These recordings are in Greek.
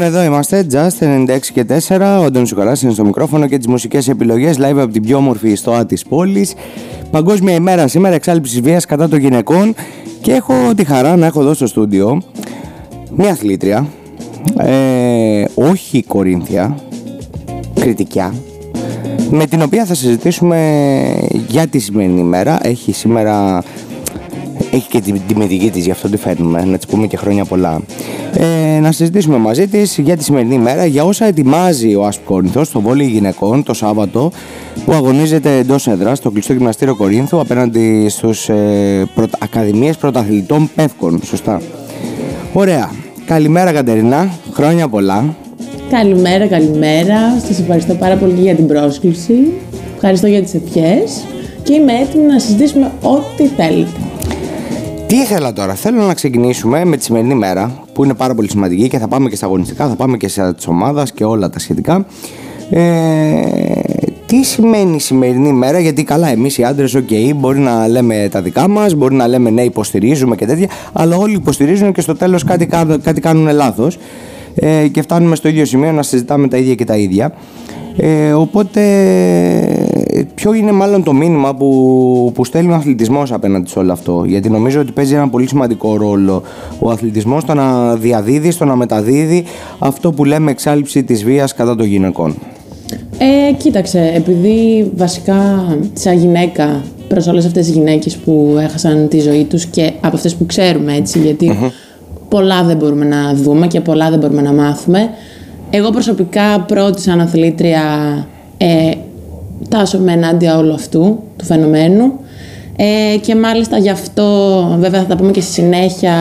Λοιπόν, εδώ είμαστε, Just 96 και 4. Ο Ντόνι είναι στο μικρόφωνο και τις μουσικές επιλογές live από την πιο όμορφη ιστοά της πόλης. Παγκόσμια ημέρα σήμερα, εξάλληψης βίας κατά των γυναικών. Και έχω τη χαρά να έχω εδώ στο στούντιο μια αθλήτρια. Ε, όχι Κορίνθια, κριτικιά. Με την οποία θα συζητήσουμε για τη σημερινή ημέρα. Έχει σήμερα έχει και την τιμητική της, γι' αυτό τη φέρνουμε, να της πούμε και χρόνια πολλά. Ε, να συζητήσουμε μαζί της για τη σημερινή μέρα, για όσα ετοιμάζει ο Άσπ Κόρινθος στο βόλιο γυναικών το Σάββατο που αγωνίζεται εντός έδρας στο κλειστό γυμναστήριο Κορίνθου απέναντι στους ε, πρωτα, Ακαδημίες Πρωταθλητών Πεύκων. Σωστά. Ωραία. Καλημέρα Κατερίνα, χρόνια πολλά. Καλημέρα, καλημέρα. Σας ευχαριστώ πάρα πολύ για την πρόσκληση. Ευχαριστώ για τις ευχές και είμαι έτοιμη να συζητήσουμε ό,τι θέλετε. Τι ήθελα τώρα, θέλω να ξεκινήσουμε με τη σημερινή μέρα που είναι πάρα πολύ σημαντική και θα πάμε και στα αγωνιστικά, θα πάμε και σε τη ομάδα και όλα τα σχετικά. Ε, τι σημαίνει η σημερινή μέρα, γιατί καλά, εμείς οι άντρες, OK, μπορεί να λέμε τα δικά μας, μπορεί να λέμε ναι, υποστηρίζουμε και τέτοια, αλλά όλοι υποστηρίζουν και στο τέλος κάτι, κάτι κάνουν λάθος. Ε, και φτάνουμε στο ίδιο σημείο να συζητάμε τα ίδια και τα ίδια. Ε, οπότε ποιο είναι μάλλον το μήνυμα που, που στέλνει ο αθλητισμός απέναντι σε όλο αυτό; Γιατί νομίζω ότι παίζει ένα πολύ σημαντικό ρόλο ο αθλητισμός στο να διαδίδει, στο να μεταδίδει αυτό που λέμε εξάλληψη της βίας κατά των γυναικών. Ε, κοίταξε, επειδή βασικά σαν γυναίκα προς όλες αυτές τις γυναίκες που έχασαν τη ζωή τους και από αυτές που ξέρουμε έτσι πολλά δεν μπορούμε να δούμε και πολλά δεν μπορούμε να μάθουμε εγώ προσωπικά πρώτη σαν αθλήτρια ε, τάσομαι ενάντια όλου αυτού του φαινομένου ε, και μάλιστα γι' αυτό βέβαια θα τα πούμε και στη συνέχεια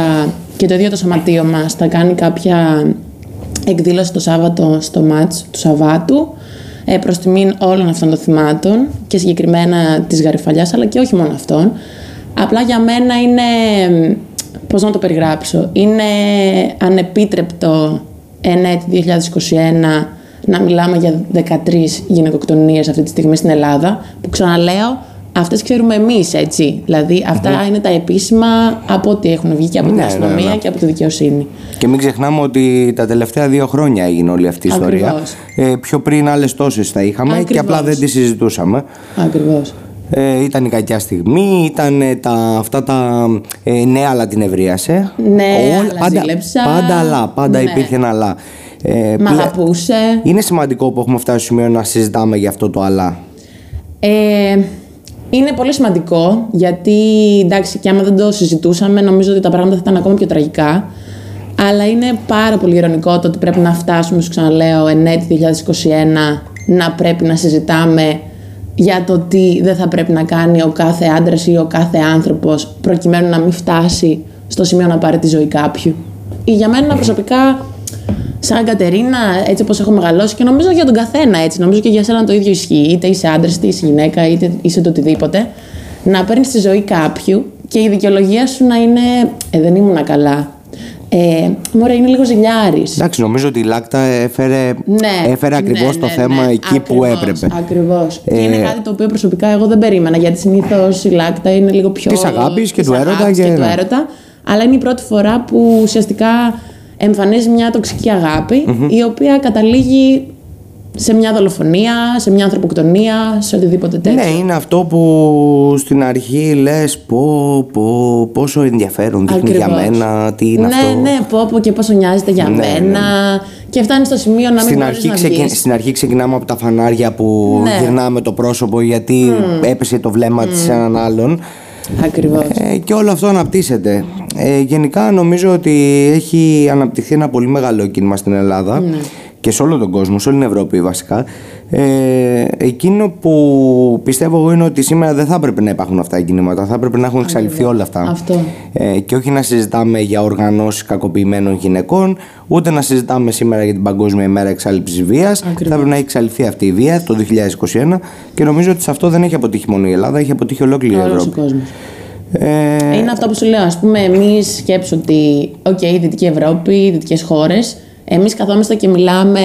και το ίδιο το σωματείο μας θα κάνει κάποια εκδήλωση το Σάββατο στο μάτς του Σαββάτου ε, προς τιμήν όλων αυτών των θυμάτων και συγκεκριμένα της Γαριφαλιάς αλλά και όχι μόνο αυτών. Απλά για μένα είναι, πώς να το περιγράψω, είναι ανεπίτρεπτο έτη 2021 να μιλάμε για 13 γυναικοκτονίες αυτή τη στιγμή στην Ελλάδα, που ξαναλέω, αυτές ξέρουμε εμείς, έτσι. Δηλαδή, είναι τα επίσημα από ό,τι έχουν βγει και από την ναι, ναι, αστυνομία ναι. και από τη δικαιοσύνη. Και μην ξεχνάμε ότι τα τελευταία δύο χρόνια έγινε όλη αυτή η ιστορία. Ε, πιο πριν άλλες τόσες τα είχαμε Ακριβώς. και απλά δεν τις συζητούσαμε. Ακριβώς. Ε, ήταν η κακιά στιγμή, ήταν τα, αυτά τα ε, ναι αλλά την ευρίασε. Ναι, αλλά πάντα, πάντα αλλά, πάντα ναι. υπήρχε ένα αλλά. Ε, Μ' αγαπούσε. Είναι σημαντικό που έχουμε φτάσει στο σημείο να συζητάμε για αυτό το αλλά. Ε, είναι πολύ σημαντικό γιατί εντάξει και άμα δεν το συζητούσαμε νομίζω ότι τα πράγματα θα ήταν ακόμα πιο τραγικά. Αλλά είναι πάρα πολύ ηρωνικό το ότι πρέπει να φτάσουμε, σου ξαναλέω, εν έτη 2021 να πρέπει να συζητάμε για το τι δεν θα πρέπει να κάνει ο κάθε άντρας ή ο κάθε άνθρωπος προκειμένου να μην φτάσει στο σημείο να πάρει τη ζωή κάποιου. Ή για μένα προσωπικά σαν Κατερίνα, έτσι όπως έχω μεγαλώσει και νομίζω για τον καθένα έτσι, νομίζω και για σένα το ίδιο ισχύει. Είτε είσαι άντρας, είτε είσαι γυναίκα, είτε είσαι το οτιδήποτε. Να παίρνεις τη ζωή κάποιου και η δικαιολογία σου να είναι Ε, δεν ήμουν καλά. Ε, μωρέ, είναι λίγο ζηλιάρης. Εντάξει, νομίζω ότι η Lacta έφερε, ναι, έφερε ακριβώς ναι, το ναι, θέμα ναι. εκεί που έπρεπε. Ακριβώς. Ε, και είναι κάτι το οποίο προσωπικά εγώ δεν περίμενα γιατί συνήθως η Lacta είναι λίγο πιο. Της αγάπης και του έρωτα. Και, και του έρωτα. Αλλά είναι η πρώτη φορά που ουσιαστικά εμφανίζει μια τοξική η οποία καταλήγει σε μια δολοφονία, σε μια ανθρωποκτονία, σε οτιδήποτε τέτοιο. Ναι, είναι αυτό που στην αρχή λες πω, πω, πόσο ενδιαφέρον δείχνει για μένα, τι είναι ναι, αυτό. Ναι, ναι, πω, πω και πόσο νοιάζεται για ναι, μένα. Ναι. Και φτάνει στο σημείο να μην στην αρχή, να ξεκι... στην αρχή ξεκινάμε από τα φανάρια που ναι. γυρνάμε το πρόσωπο γιατί έπεσε το βλέμμα mm. της σε έναν άλλον. Ακριβώς. Ε, και όλο αυτό αναπτύσσεται. Ε, γενικά νομίζω ότι έχει αναπτυχθεί ένα πολύ μεγάλο κίνημα στην Ελλάδα ναι. Και σε όλο τον κόσμο, σε όλη την Ευρώπη βασικά. Ε, εκείνο που πιστεύω εγώ είναι ότι σήμερα δεν θα έπρεπε να υπάρχουν αυτά τα κινήματα, θα έπρεπε να έχουν εξαλειφθεί όλα αυτά. Αυτό. Ε, και όχι να συζητάμε για οργανώσεις κακοποιημένων γυναικών, ούτε να συζητάμε σήμερα για την Παγκόσμια ημέρα εξάλληψης βίας. Θα έπρεπε να έχει εξαλειφθεί αυτή η βία το 2021 και νομίζω ότι σε αυτό δεν έχει αποτύχει μόνο η Ελλάδα, έχει αποτύχει ολόκληρη η Ευρώπη. Ε... Είναι αυτό που σου λέω. Α πούμε, εμείς σκέψουμε ότι, OK, η Δυτική Ευρώπη, οι δυτικές χώρες, εμείς καθόμαστε και μιλάμε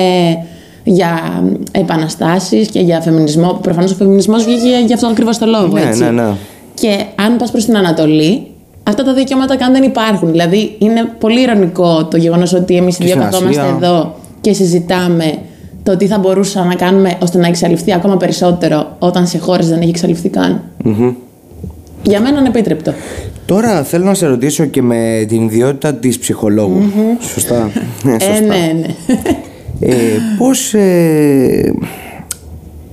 για επαναστάσεις και για φεμινισμό. Προφανώς ο φεμινισμός βγήκε για αυτόν ακριβώς το λόγο. Ναι, έτσι. ναι, ναι. Και αν πας προς την Ανατολή, Αυτά τα δικαιώματα καν δεν υπάρχουν. Δηλαδή, είναι πολύ ηρωνικό το γεγονός ότι εμείς οι δύο στην καθόμαστε Ασία. εδώ και συζητάμε το τι θα μπορούσαμε να κάνουμε ώστε να εξαλειφθεί ακόμα περισσότερο όταν σε χώρες δεν έχει εξαλειφθεί καν. Για μένα ανεπίτρεπτο. Τώρα θέλω να σε ρωτήσω και με την ιδιότητα της ψυχολογου Σωστά. Ε, Ε, σωστά. ναι, ναι. Ε, πώς, ε,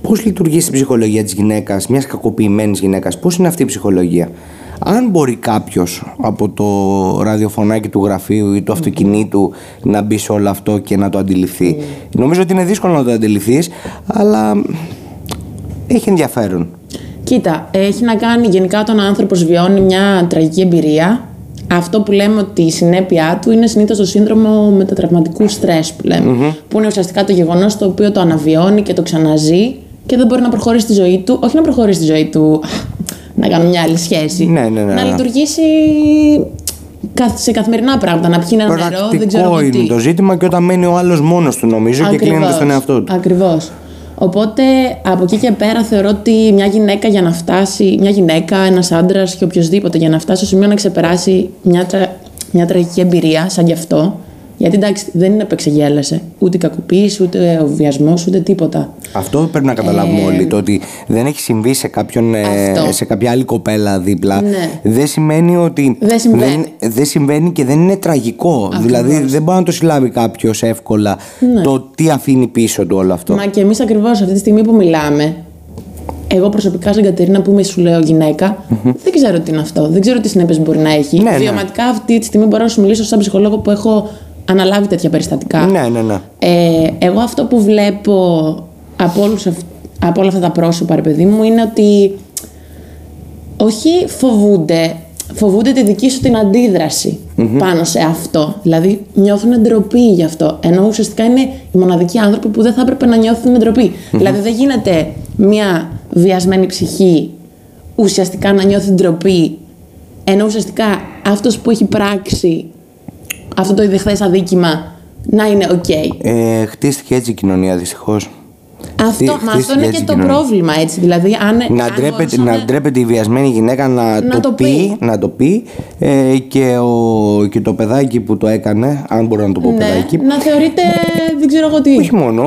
πώς λειτουργεί στην ψυχολογία της γυναίκας, μιας κακοποιημένης γυναίκας, πώς είναι αυτή η ψυχολογία; Αν μπορεί κάποιος από το ραδιοφωνάκι του γραφείου ή του αυτοκινήτου να μπει σε όλο αυτό και να το αντιληφθεί. Νομίζω ότι είναι δύσκολο να το αντιληφθείς, αλλά έχει ενδιαφέρον. Κοίτα, έχει να κάνει γενικά όταν ο άνθρωπος βιώνει μια τραγική εμπειρία. Αυτό που λέμε ότι η συνέπειά του είναι συνήθως το σύνδρομο μετατραυματικού στρες που λέμε. Που είναι ουσιαστικά το γεγονός το οποίο το αναβιώνει και το ξαναζεί και δεν μπορεί να προχωρήσει τη ζωή του. Όχι να προχωρήσει τη ζωή του, να κάνουμε μια άλλη σχέση. Ναι, ναι, ναι, Να ναι. λειτουργήσει καθ- σε καθημερινά πράγματα. Να πιει ένα νερό, δεν ξέρω Πρακτικό εγώ τι. είναι το ζήτημα και όταν μένει ο άλλος μόνος του νομίζω και κλείνεται στον εαυτό του. Ακριβώς. Οπότε από εκεί και πέρα θεωρώ ότι μια γυναίκα για να φτάσει, μια γυναίκα, ένας άντρας και οποιοδήποτε για να φτάσει στο σημείο να ξεπεράσει μια, τρα- μια τραγική εμπειρία σαν γι' αυτό. Γιατί εντάξει, δεν είναι που εξεγέλασε. Ούτε η κακοποίηση, ούτε ο βιασμός, ούτε τίποτα. Αυτό πρέπει να καταλάβουμε όλοι. Το ότι δεν έχει συμβεί σε, κάποιον, ε, Αυτό. σε κάποια άλλη κοπέλα δίπλα Ναι. δεν σημαίνει ότι. Δεν συμβαίνει. Δεν, δεν συμβαίνει και δεν είναι τραγικό. Δηλαδή δεν μπορεί να το συλλάβει κάποιος εύκολα το τι αφήνει πίσω του όλο αυτό. Ναι. Μα και εμείς ακριβώς αυτή τη στιγμή που μιλάμε, εγώ προσωπικά σαν Κατερίνα που είμαι σου λέω γυναίκα, δεν ξέρω τι είναι αυτό. Δεν ξέρω τι συνέπειες μπορεί να έχει. Ναι, ναι. Βιωματικά αυτή τη στιγμή μπορώ να σου μιλήσω σαν ψυχολόγο που έχω αναλάβει τέτοια περιστατικά. Ναι, ναι, ναι. Ε, εγώ αυτό που βλέπω από, όλους, αυ- από όλα αυτά τα πρόσωπα, ρε παιδί μου, είναι ότι όχι φοβούνται, φοβούνται τη δική σου την αντιδραση πάνω σε αυτό. Δηλαδή νιώθουν ντροπή γι' αυτό. Ενώ ουσιαστικά είναι οι μοναδικοί άνθρωποι που δεν θα έπρεπε να νιώθουν ντροπή. Δηλαδή δεν γίνεται μια βιασμένη ψυχή ουσιαστικά να νιώθει ντροπή. Ενώ ουσιαστικά αυτός που έχει πράξει αυτό το ιδεχθές αδίκημα να είναι οκ. Ε, χτίστηκε έτσι η κοινωνία δυστυχώς. Αυτό, μα αυτό χτίστηκε είναι έτσι και η το κοινωνία. πρόβλημα, έτσι. Δηλαδή, αν, Να αν ντρέπεται, μπορούσαμε- να ντρέπεται η βιασμένη γυναίκα να, Να το, το πει, πει. να το πει ε, και, ο, και το παιδάκι που το έκανε, αν μπορώ να το πω ναι, παιδάκι, να θεωρείται, δεν ξέρω εγώ τι. Όχι μόνο.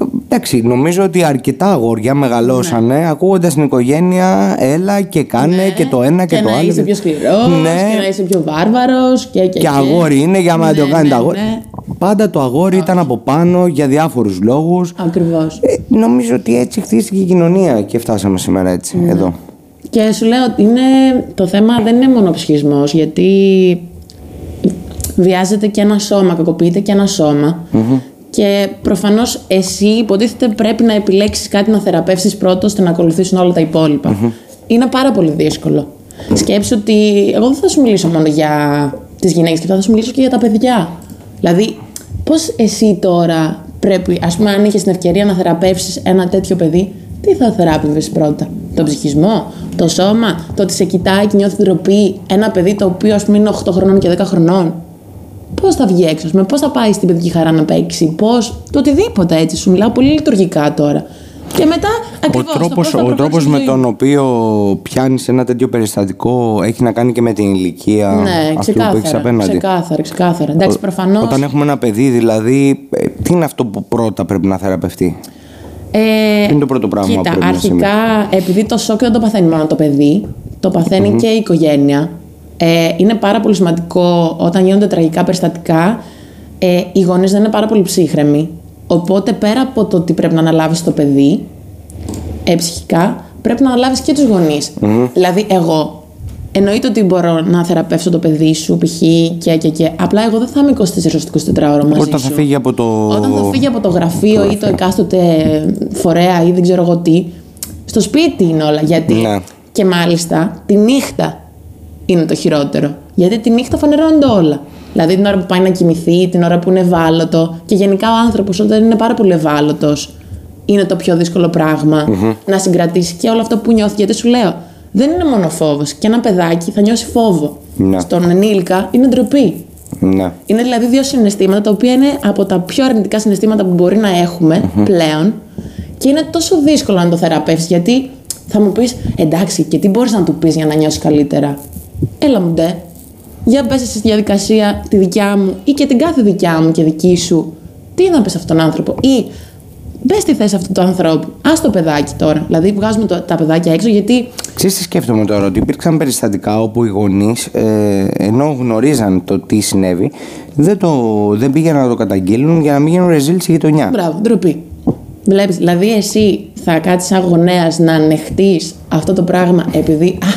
ε, Εντάξει, νομίζω ότι αρκετά αγόρια μεγαλώσανε Ναι. ακούγοντας την οικογένεια, έλα και κάνε και το ένα και, και το να άλλο. είσαι πιο σκληρός Ναι. και να είσαι πιο βάρβαρος και, και, Και αγόρι είναι για να ναι, το κάνει ναι, το αγόρι. Ναι, Πάντα το αγόρι ήταν από πάνω για διάφορους λόγους. ακριβώς. Ε, νομίζω ότι έτσι χτίστηκε η κοινωνία και φτάσαμε σήμερα έτσι, Ναι. εδώ. Και σου λέω ότι είναι, το θέμα δεν είναι μόνο ο ψυχισμός, γιατί βιάζεται και ένα σώμα, κακοποιείται και ένα σώμα. Και προφανώς εσύ υποτίθεται πρέπει να επιλέξεις κάτι να θεραπεύσεις πρώτο ώστε να ακολουθήσουν όλα τα υπόλοιπα. Είναι πάρα πολύ δύσκολο. Σκέψου ότι εγώ δεν θα σου μιλήσω μόνο για τις γυναίκες και θα σου μιλήσω και για τα παιδιά. Δηλαδή, πώς εσύ τώρα πρέπει, ας πούμε αν είχες την ευκαιρία να θεραπεύσεις ένα τέτοιο παιδί, τι θα θεράπευες πρώτα, τον ψυχισμό, το σώμα, το ότι σε κοιτάει και νιώθει ντροπή, ένα παιδί το οποίο ας πούμε είναι 8 χρονών και 10 χρονών. Πώς θα βγει έξω, με πώς θα πάει στην παιδική χαρά να παίξει, πώς. Το οτιδήποτε έτσι. Σου μιλάω πολύ λειτουργικά τώρα. Και μετά Ο ακριβώς, το τρόπος, πώς θα ο τρόπος προχωρήσει η με ζωή. τον οποίο πιάνεις ένα τέτοιο περιστατικό έχει να κάνει και με την ηλικία Ναι, αυτού που έχεις ξεκάθαρα. απέναντι. Ξεκάθαρα, ξεκάθαρα. Εντάξει, προφανώ. Όταν έχουμε ένα παιδί, δηλαδή, ε, τι είναι αυτό που πρώτα πρέπει να θεραπευτεί; Ε, είναι το πρώτο πράγμα που κοίτα, πρέπει να αρχικά, επειδή το σοκ δεν το παθαίνει μόνο το παιδί, το παθαινει και η οικογένεια. Ε, είναι πάρα πολύ σημαντικό όταν γίνονται τραγικά περιστατικά. Ε, οι γονείς δεν είναι πάρα πολύ ψύχρεμοι. Οπότε πέρα από το ότι πρέπει να αναλάβεις το παιδί, ε, ψυχικά, πρέπει να αναλάβεις και τους γονεις Δηλαδή, εγώ εννοείται ότι μπορώ να θεραπεύσω το παιδί σου, π.χ. και, και, και. Απλά εγώ δεν θα είμαι 24 24 ώρα μαζί Όταν θα σου. φύγει από το. Όταν θα φύγει από το γραφείο ή το εκάστοτε φορέα ή δεν ξέρω εγώ τι, στο σπίτι είναι όλα. Γιατί Ναι. και μάλιστα τη νύχτα είναι το χειρότερο. Γιατί τη νύχτα φανερώνονται όλα. Δηλαδή την ώρα που πάει να κοιμηθεί, την ώρα που είναι ευάλωτο. Και γενικά ο άνθρωπος όταν είναι πάρα πολύ ευάλωτος, είναι το πιο δύσκολο πράγμα να συγκρατήσει και όλο αυτό που νιώθει. Γιατί σου λέω, δεν είναι μόνο φόβος. Και ένα παιδάκι θα νιώσει φόβο. Ναι. Στον ενήλικα είναι ντροπή. Ναι. Είναι δηλαδή δύο συναισθήματα τα οποία είναι από τα πιο αρνητικά συναισθήματα που μπορεί να εχουμε πλέον και είναι τόσο δύσκολο να το θεραπεύσεις γιατί θα μου πεις εντάξει και τι μπορείς να του πεις για να νιώσεις καλύτερα; Έλα μου ντε, Για πες εσύ στη διαδικασία τη δικιά μου ή και την κάθε δικιά μου και δική σου. Τι να πες αυτόν τον άνθρωπο. Ή μπες στη θέση αυτού του ανθρώπου. Α το παιδάκι τώρα. Δηλαδή, βγάζουμε το, τα παιδάκια έξω γιατί. Ξέρεις τι σκέφτομαι τώρα, ότι υπήρξαν περιστατικά όπου οι γονείς, ε, ενώ γνωρίζαν το τι συνέβη, δεν, το, δεν πήγαιναν να το καταγγείλουν για να μην γίνουν ρεζίλ στη γειτονιά. Μπράβο, ντροπή. Βλέπεις, δηλαδή εσύ θα κάτσεις σαν γονέας να ανεχτείς αυτό το πράγμα επειδή α,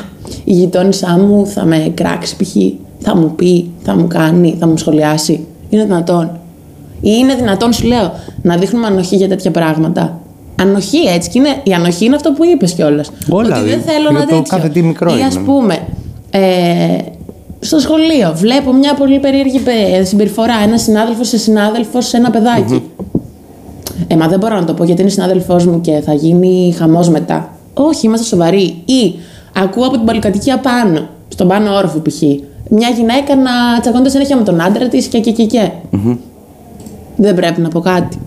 η γειτόνισά μου θα με κράξει π.χ. Θα μου πει, θα μου κάνει, θα μου σχολιάσει. Είναι δυνατόν. Ή είναι δυνατόν, σου λέω, να δείχνουμε ανοχή για τέτοια πράγματα. Ανοχή έτσι. Και είναι, η ανοχή είναι αυτό που είπες κιόλας. Όλα, Ότι δεν ε, θέλω για να το τέτοιο. κάθε τι μικρό Ή ας είναι. πούμε, ε, στο σχολείο βλέπω μια πολύ περίεργη πε- συμπεριφορά. Ένας συνάδελφος σε συνάδελφος σε ένα παιδάκι. Ε, μα δεν μπορώ να το πω γιατί είναι συνάδελφός μου και θα γίνει χαμός μετά. Όχι, είμαστε σοβαροί. Ή ακούω από την πολυκατοικία πάνω, στον πάνω όροφο π.χ. Μια γυναίκα να τσακώνεται συνέχεια με τον άντρα της και και και. και. Δεν πρέπει να πω κάτι.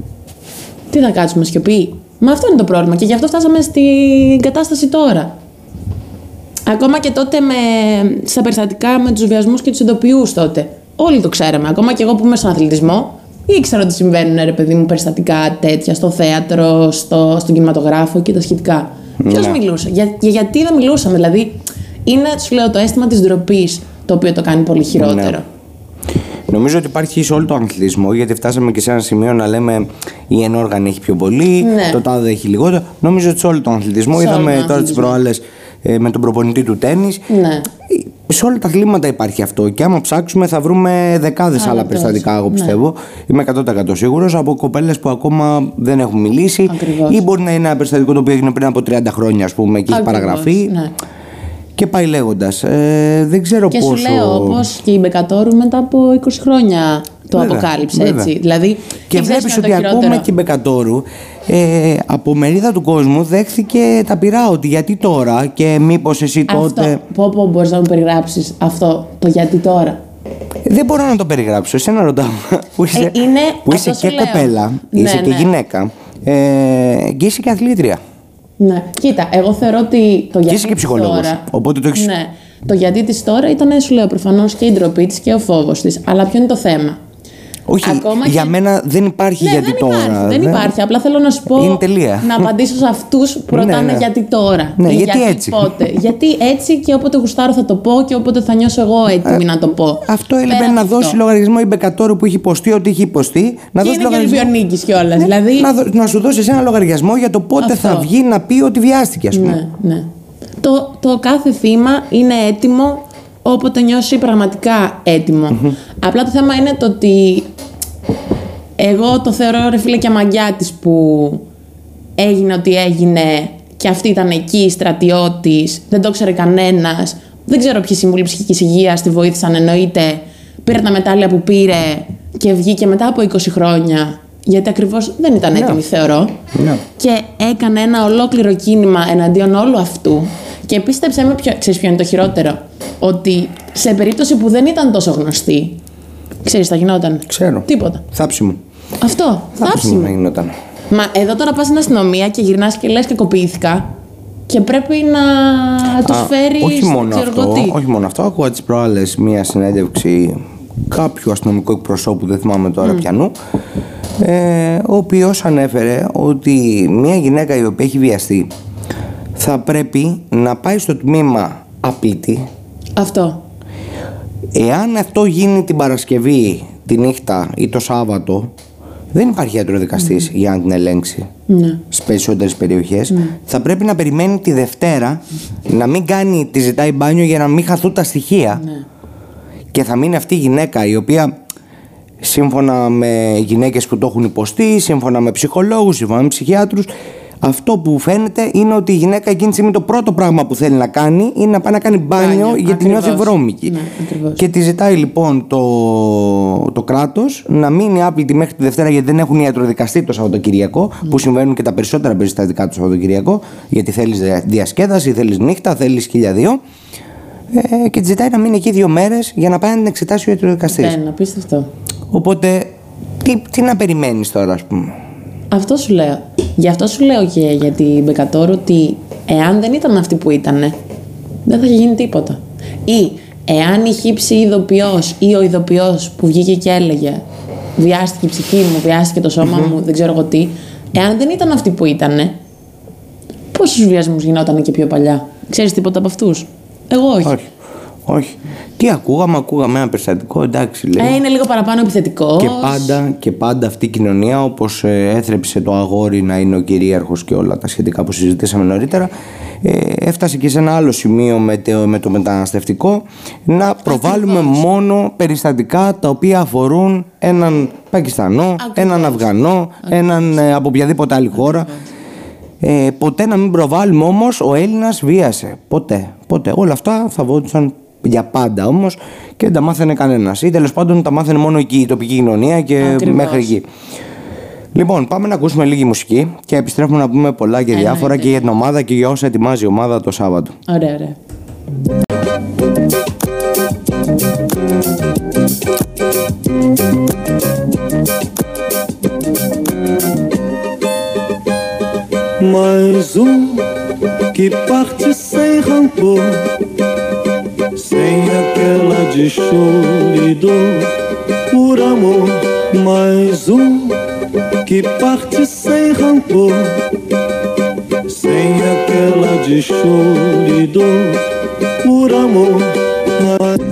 Τι θα κάτσουμε σιωπή; Μα αυτό είναι το πρόβλημα και γι' αυτό φτάσαμε στην κατάσταση τώρα. Ακόμα και τότε με, στα περιστατικά με τους βιασμούς και τους ειδοποιούς τότε. Όλοι το ξέραμε. Ακόμα και εγώ που είμαι στον αθλητισμό, ήξερα ότι συμβαίνουν ρε παιδί μου περιστατικά τέτοια στο θέατρο, στο, στον κινηματογράφο και τα σχετικά. Ποιος Ναι. μιλούσε, για, για- γιατί δεν μιλούσαμε, Δηλαδή, είναι, σου λέω, το αίσθημα της ντροπής το οποίο το κάνει πολύ χειρότερο. Ναι. Νομίζω ότι υπάρχει σε όλο τον αθλητισμό, γιατί φτάσαμε και σε ένα σημείο να λέμε η ενόργανη έχει πιο πολύ, Ναι. το τάδε έχει λιγότερο. Νομίζω ότι σε όλο τον αθλητισμό, Σε όλο είδαμε τον τώρα τις αθλητισμό. προάλλες με τον προπονητή του τέννη. Ναι. Σε όλα τα αθλήματα υπάρχει αυτό. Και άμα ψάξουμε, θα βρούμε δεκάδες άλλα Άλλα περιστατικά, τόσο. εγώ Ναι. πιστεύω. Είμαι 100% σίγουρος από κοπέλες που ακόμα δεν έχουν μιλήσει. Ακριβώς. Ή μπορεί να είναι ένα περιστατικό το οποίο έγινε πριν από 30 χρόνια, ας πούμε, και έχει Ακριβώς, παραγραφεί. Ναι. Και πάει λέγοντας. Ε, δεν ξέρω Και πόσο. σου λέω, όπως και η Μπεκατόρου μετά από 20 χρόνια το Βέβαια, αποκάλυψε, βέβαια. έτσι. Δηλαδή, Και τι ξέρεις βλέπεις ποιο είναι ότι το ακόμα χειρότερο; και η Μπεκατόρου ε, από μερίδα του κόσμου δέχθηκε τα πειρά ότι γιατί τώρα και μήπως εσύ τότε. Αυτό. Πω, πω, μπορείς να μου περιγράψεις αυτό το γιατί τώρα; Δεν μπορώ να το περιγράψω. Εσένα ρωτάω. Που είσαι, Ε, είναι- που είσαι αυτό και σου λέω. κοπέλα, Ναι, είσαι και ναι. γυναίκα ε, και είσαι και αθλήτρια. Ναι. Κοίτα, εγώ θεωρώ ότι το γιατί είσαι και της ψυχολόγος, τώρα... οπότε το έχεις- Ναι. Το γιατί της τώρα ήταν, σου λέω, προφανώς και η ντροπή της και ο φόβος της. Αλλά ποιο είναι το θέμα; Όχι, Ακόμα για και- μένα δεν υπάρχει Ναι, γιατί δεν τώρα. υπάρχει, δεν υπάρχει. Απλά θέλω να σου πω. Είναι τελεία. Να απαντήσω σε αυτούς που Ναι, ρωτάνε ναι. γιατί τώρα. Ναι, ή γιατί έτσι. Πότε. γιατί έτσι και όποτε γουστάρω θα το πω και όποτε θα νιώσω εγώ έτοιμη να το πω. Αυτό έλειπε Πέρα να από δώσει αυτό. λογαριασμό η Μπεκατόρου που έχει υποστεί ό,τι έχει υποστεί. Να Και δώσει είναι και λογαριασμό. Ολυμπιονίκη κιόλας. Ναι, δηλαδή. να, δω- να σου δώσει ένα λογαριασμό για το πότε Αυτό. θα βγει να πει ότι βιάστηκε, ας πούμε. Ναι, ναι. Το, το κάθε θύμα είναι έτοιμο όποτε νιώσει πραγματικά έτοιμο. Απλά το θέμα είναι το ότι εγώ το θεωρώ ρε φίλε και μαγιά της που έγινε ό,τι έγινε και αυτή ήταν εκεί, στρατιώτης, δεν το ξέρε κανένας. Δεν ξέρω ποιοι σύμβουλοι ψυχικής υγείας τη βοήθησαν εννοείται. Πήρε τα μετάλλια που πήρε και βγήκε μετά από 20 χρόνια. Γιατί ακριβώς δεν ήταν έτοιμη, θεωρώ Ναι. και έκανε ένα ολόκληρο κίνημα εναντίον όλου αυτού. Και πίστεψε με, ποιο, ξέρεις ποιο είναι το χειρότερο; Ότι σε περίπτωση που δεν ήταν τόσο γνωστή, ξέρεις, θα γινόταν. Ξέρω. Τίποτα. Θάψιμο. Αυτό. Θάψιμο Θάψιμο. να γινόταν. Μα εδώ τώρα πας στην αστυνομία και γυρνάς και λες κακοποιήθηκα και πρέπει να τους Α, φέρεις όχι μόνο ξέρω αυτό, εγώ τι. όχι μόνο αυτό. Ακούω τις προάλλες μία συνέντευξη κάποιου αστυνομικού εκπροσώπου, δεν θυμάμαι τώρα πιανού, ε, ο οποίος ανέφερε ότι μία γυναίκα η οποία έχει βιαστεί θα πρέπει να πάει στο τμήμα απίτη. Αυτό. Εάν αυτό γίνει την Παρασκευή, τη νύχτα ή το Σάββατο, δεν υπάρχει ιατροδικαστής για να την ελέγξει Ναι. στις περισσότερες περιοχές. Θα πρέπει να περιμένει τη Δευτέρα να μην κάνει, τη ζητάει μπάνιο για να μην χαθούν τα στοιχεία. Και θα μείνει αυτή η γυναίκα η οποία σύμφωνα με γυναίκες που το έχουν υποστεί, σύμφωνα με ψυχολόγους, σύμφωνα με ψυχιάτρους, αυτό που φαίνεται είναι ότι η γυναίκα εκείνη τη στιγμή το πρώτο πράγμα που θέλει να κάνει είναι να πάει να κάνει μπάνιο, Μπάνιο, γιατί νιώθει ακριβώς. βρώμικη. Ναι, ακριβώς. και τη ζητάει λοιπόν το, το κράτος να μείνει άπλητη μέχρι τη Δευτέρα γιατί δεν έχουν ιατροδικαστεί το Σαββατοκυριακό, που συμβαίνουν και τα περισσότερα περιστατικά το Σαββατοκυριακό, γιατί θέλεις διασκέδαση, θέλεις νύχτα, θέλεις χίλια δύο. Ε, και τη ζητάει να μείνει εκεί δύο μέρες για να πάει να την εξετάσει ο ιατροδικαστής. Δεν, απίστευτο. Οπότε, τι, τι να περιμένεις τώρα, ας πούμε; Αυτό σου λέω. Γι' αυτό σου λέω και για την Μπεκατόρου ότι εάν δεν ήταν αυτή που ήταν, δεν θα είχε γίνει τίποτα. Ή Εάν η χύψη ηθοποιό ή ο ηθοποιό που βγήκε και έλεγε Βιάστηκε η ψυχή μου, βιάστηκε το σώμα μου, δεν ξέρω εγώ τι. Εάν δεν ήταν αυτοί που ήταν, πόσους βιασμούς γινόταν και πιο παλιά; Ξέρεις τίποτα από αυτούς; Εγώ όχι. Όχι. Όχι. Τι ακούγαμε, ακούγαμε ένα περιστατικό, εντάξει λέει. Ε, είναι λίγο παραπάνω επιθετικό. Και πάντα, και πάντα αυτή η κοινωνία, όπως έθρεψε το αγόρι να είναι ο κυρίαρχος και όλα τα σχετικά που συζητήσαμε νωρίτερα, ε, έφτασε και σε ένα άλλο σημείο με το, με το μεταναστευτικό να προβάλλουμε μόνο περιστατικά τα οποία αφορούν έναν Πακιστανό, έναν Αφγανό, έναν ε, από οποιαδήποτε άλλη χώρα. Ε, ποτέ να μην προβάλλουμε όμως ο Έλληνας βίασε. Ποτέ. Ποτέ. Όλα αυτά θα βόντουσαν για πάντα όμως και δεν τα μάθαινε κανένας. Ή τέλος πάντων τα μάθαινε μόνο εκεί η τοπική κοινωνία και Ακριβώς. μέχρι εκεί. Λοιπόν, πάμε να ακούσουμε λίγη μουσική και επιστρέφουμε να πούμε πολλά και διάφορα Εννοείται. και για την ομάδα και για όσα ετοιμάζει η ομάδα το Σάββατο. Ωραία, ωραία. Mais um que parte Sem aquela de chorido por amor, mas um que parte sem rancor, sem aquela de chorido por amor. Mas...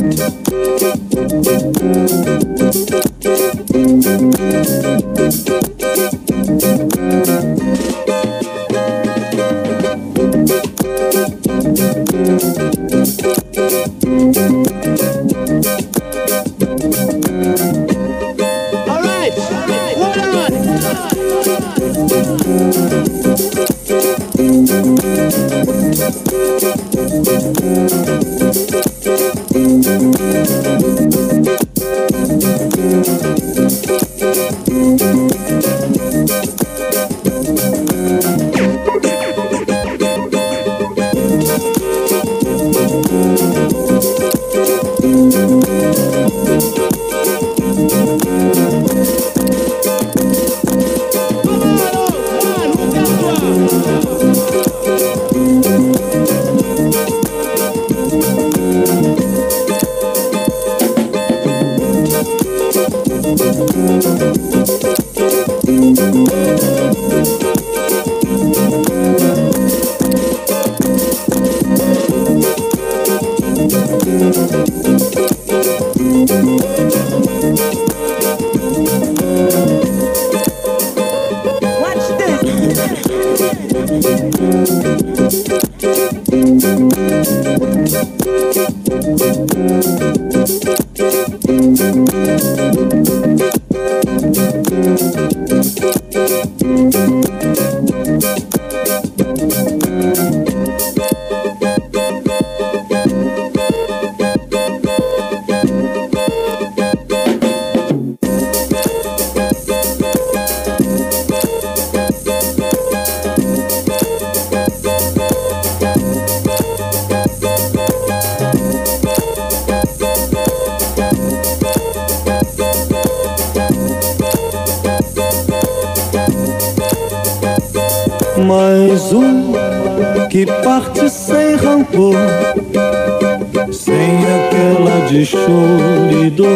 que parte sem rancor, sem aquela de choro e dor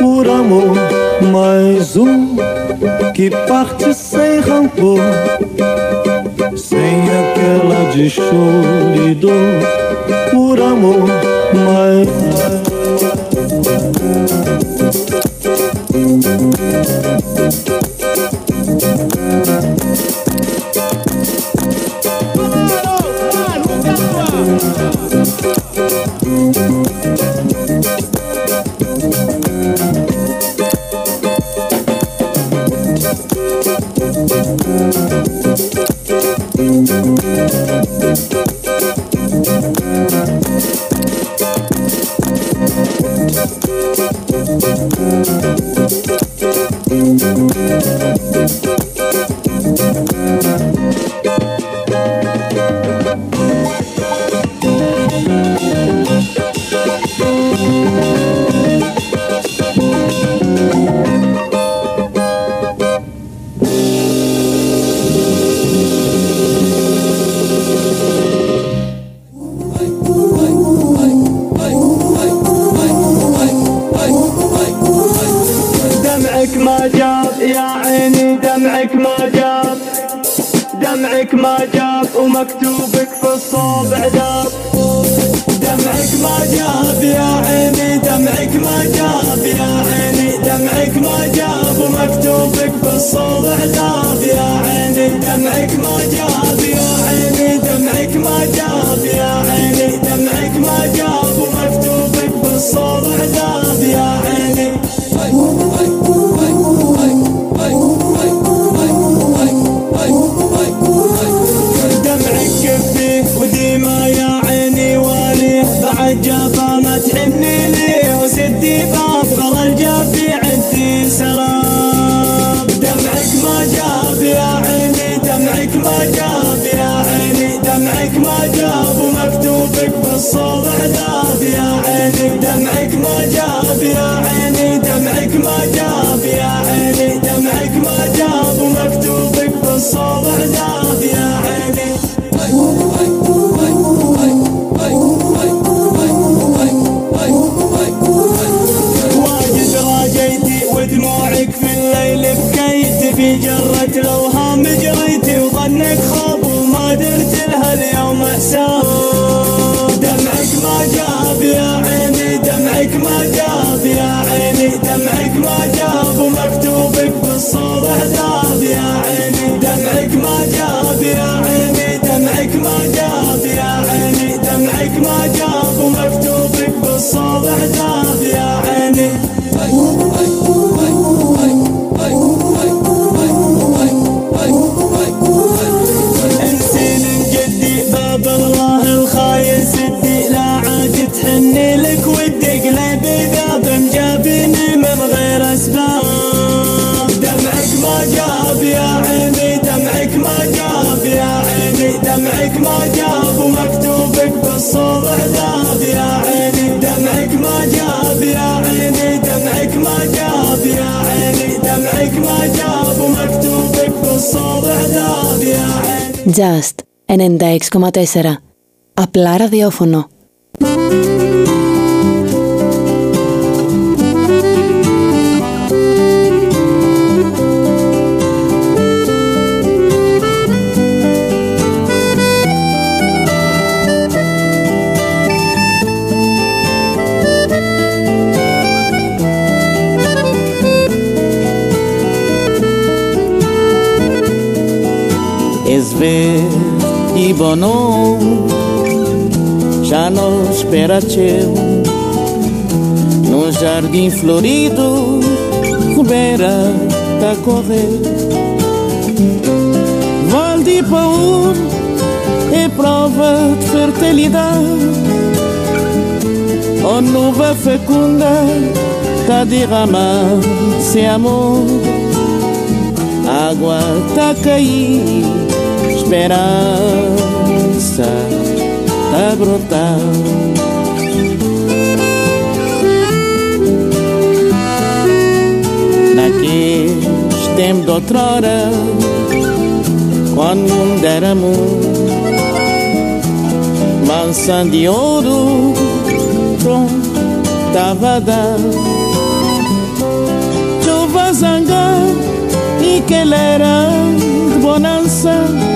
por amor. Mais um que parte sem rancor, sem aquela de choro e dor por amor. Mais ما جاب يا عيني دمعك ما جاب ومكتوبك في الصوب عذاب. يا عيني دمعك ما جاب يا عيني دمعك ما جاب. يا عيني دمعك ما جاب ومكتوبك في الصوب عذاب. يا عيني اليوم حساب دمعك ما جاب يا عيني دمعك ما جاب يا عيني دمعك ما جاب ومكتوبك بالصوب عذاب يا عيني دمعك ما جاب يا عيني دمعك ما جاب يا عيني دمعك ما جاب ومكتوبك بالصوب عذاب يا عيني. Just 96,4 Απλά ραδιόφωνο bono Já não espera teu. Num jardim florido Ribeira tá correr. Val de Paúl É prova de fertilidade. A nuva fecunda Tá derramar-se amor. Água tá cair, esperança tá a brotar. Naqueles tempos de outrora, quando o mundo era mundo, de ouro, pronto, tava a dar. Chuva zangar e que ele era de bonança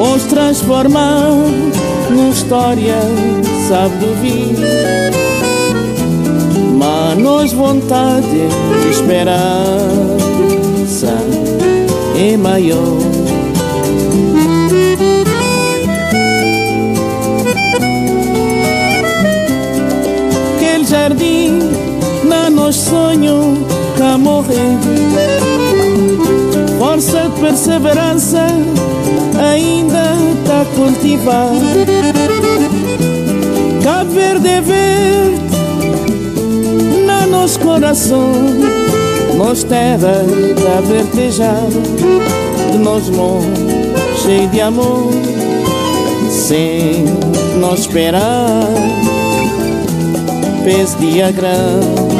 Os transformar numa história, sabe do vir Manos vontade de esperança é maior. Jardim na nos sonho cá morrer Força de perseverança ainda tá a cultivar Verde é verde na nosso coração Nos terra tá vertejar De nós mão cheio de amor Sem nós esperar. Pés diagrama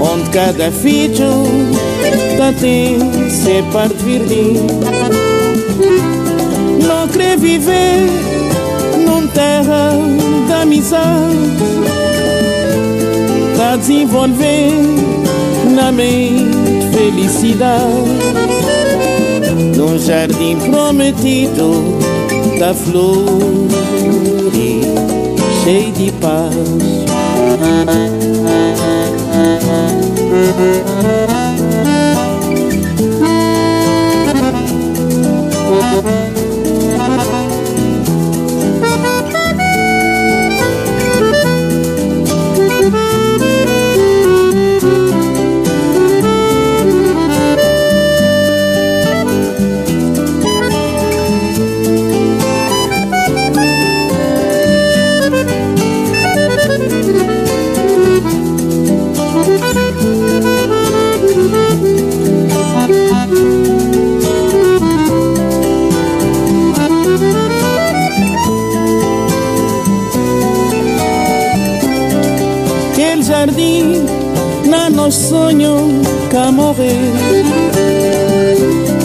onde cada filho tem ser parte verde. Não quer viver num terra da amizade, tá desenvolver na mente felicidade. no jardim prometido da flor cheio de paz.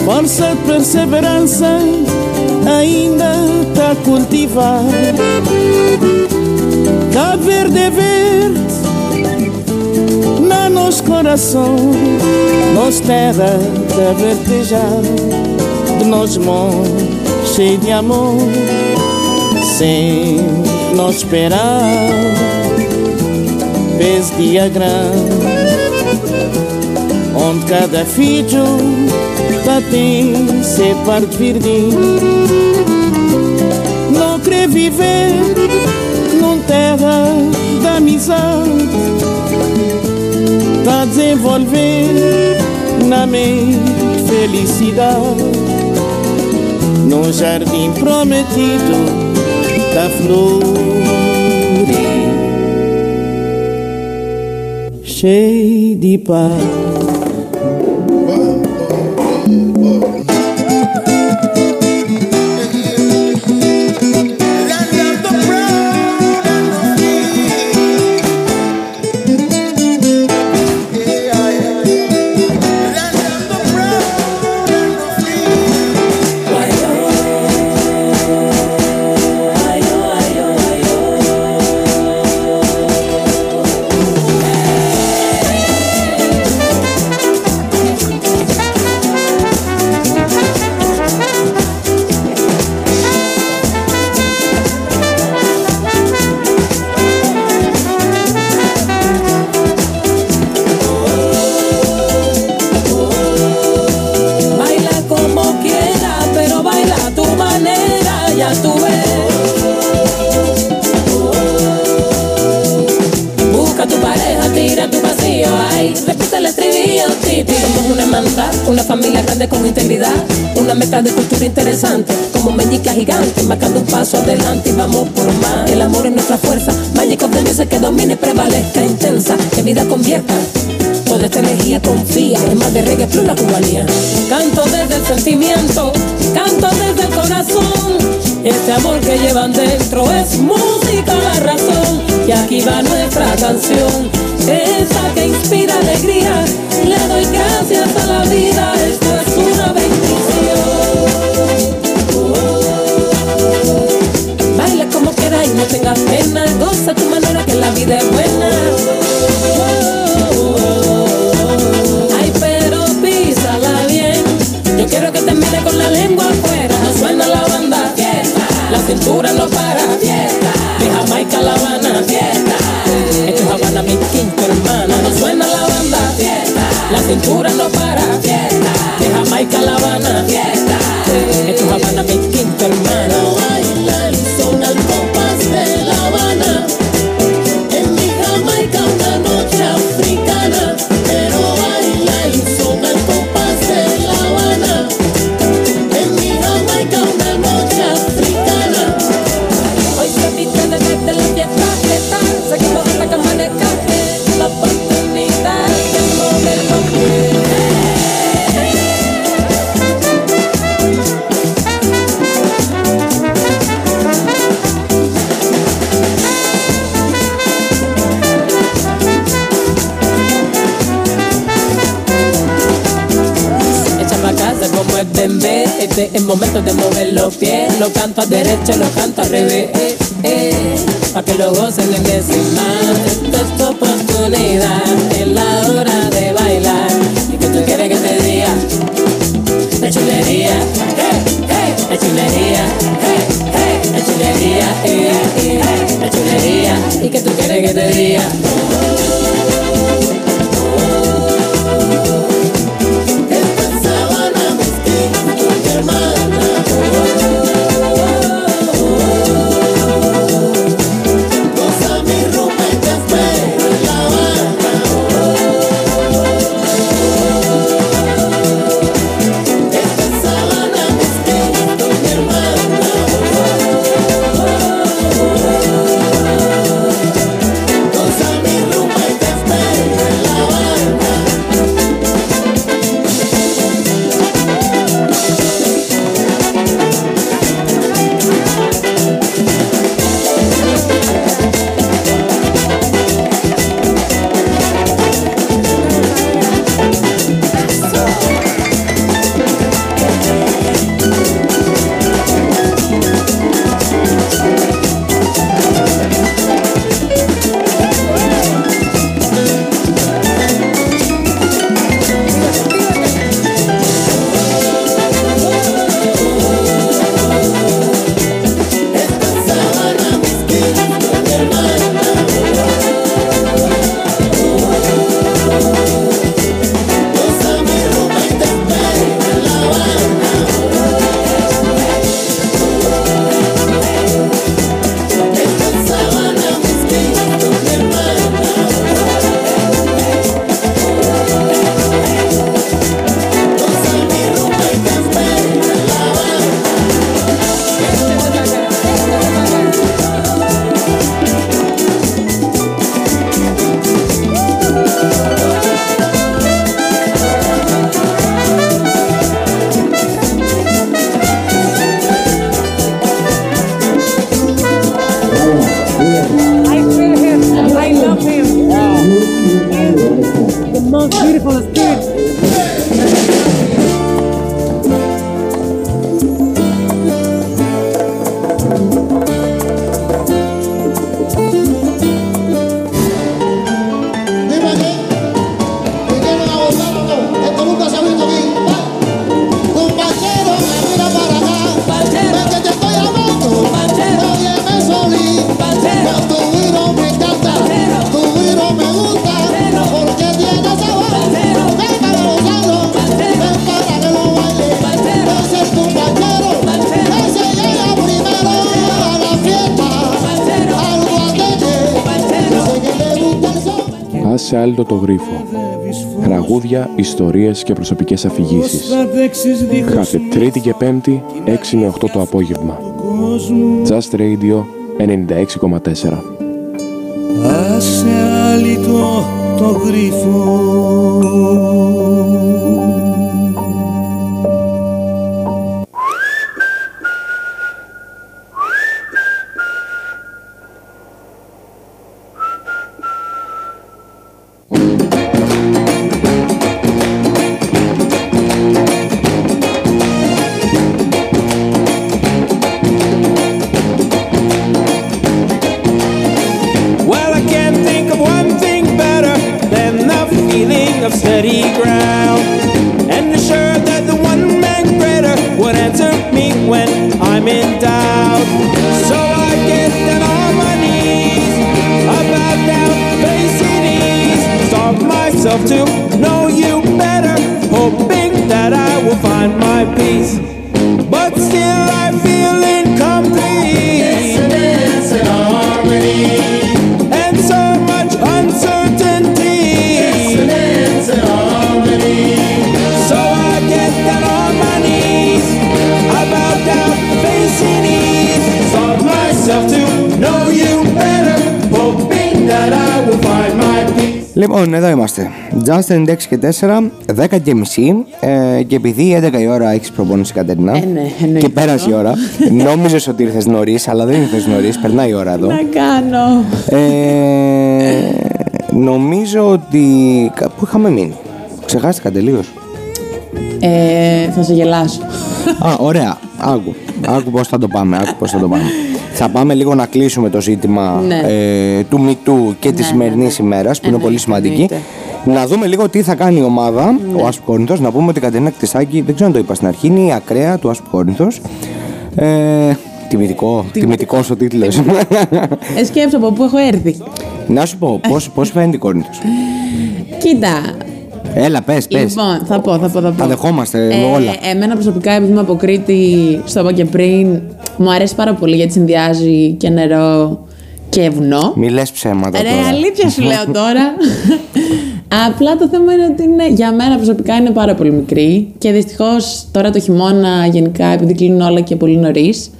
Força, perseverança ainda tá cultivar. Cá verde verde na nosso coração, nos terra da verdejar, de nós mãos cheio de amor, sem nós esperar. Vez dia grande onde cada filho tem ser parte verde. Não quer viver num terra da amizade, tá desenvolver na mente felicidade, no jardim prometido da flor. cheio de paz. De cultura interesante, como meñica gigante, marcando un paso adelante y vamos por más. El amor es nuestra fuerza, Magic of the que domine, prevalezca, intensa, que vida convierta. Toda esta energía confía en más de reggae plus la cubanía. Canto desde el sentimiento, canto desde el corazón. Este amor que llevan dentro es música, la razón. Y aquí va nuestra canción, esa que inspira alegría. Le doy gracias a la vida, esto es una bendición. y no tengas pena. Goza tu manera que la vida es buena. Ay, pero písala bien. Yo quiero que te mire con la lengua afuera. No suena la banda. La cintura no para, cintura no para, fiesta. De Jamaica La Habana, fiesta. Esto es Habana, mi este es momento de mover los pies. Lo canto a derecha, lo canto al revés. Eh, pa' que lo gocen Άσε άλλο το γρίφο. Τραγούδια, ιστορίες και προσωπικές αφηγήσεις. θα δέξεις δίχως Κάθε Τρίτη και Πέμπτη, 6 με 8 το απόγευμα. κόσμο Just Radio 96,4. Άσε άλυτο το γρίφο Λοιπόν, εδώ είμαστε. Just 96 και 4, 10 και μισή. Ε, και επειδή 11 η ώρα έχεις προπόνηση Κατερίνα. Ε, ναι, εννοείται και πέρασε η αυτό. ώρα. Νόμιζες ότι ήρθες νωρίς, αλλά δεν ήρθες νωρίς. Περνάει η ώρα εδώ. Να κάνω. Ε, νομίζω ότι. κα- Πού είχαμε μείνει; Ξεχάστηκα τελείω. Ε, θα σε γελάσω. Α, ωραία. Άκου. Άκου πώς θα το πάμε. Άκου πώς θα το πάμε. Θα πάμε λίγο να κλείσουμε το ζήτημα Ναι. ε, του Μητού και της Ναι, σημερινής ναι, ναι. ημέρας που είναι Εννοείται, πολύ σημαντική. εννοείται. Να δούμε λίγο τι θα κάνει η ομάδα, ο Άσπου Κόρινθος. Να πούμε ότι η Κατερίνα Κτισάκη, δεν ξέρω αν το είπα στην αρχή, είναι η ακραία του Άσπου Κόρινθος. Ε, τιμητικό, τιμητικός ο τίτλος. Ε, σκέψω από πού έχω έρθει. Να σου πω, πώς, πώς φαίνεται η Κόρινθος. Κοίτα. Έλα, πες, πες. Λοιπόν, θα πω, θα πω. Θα, πω. Τα δεχόμαστε Ε, όλα. Εμένα προσωπικά, επειδή είμαι από Κρήτη, στο είπα και πριν, μου αρέσει πάρα πολύ γιατί συνδυάζει και νερό και βουνό. Μη λες ψέματα Ρε, τώρα. αλήθεια σου λέω τώρα. Απλά το θέμα είναι ότι είναι, για μένα προσωπικά είναι πάρα πολύ μικρή και δυστυχώς τώρα το χειμώνα γενικά επειδή κλείνουν όλα και πολύ νωρίς,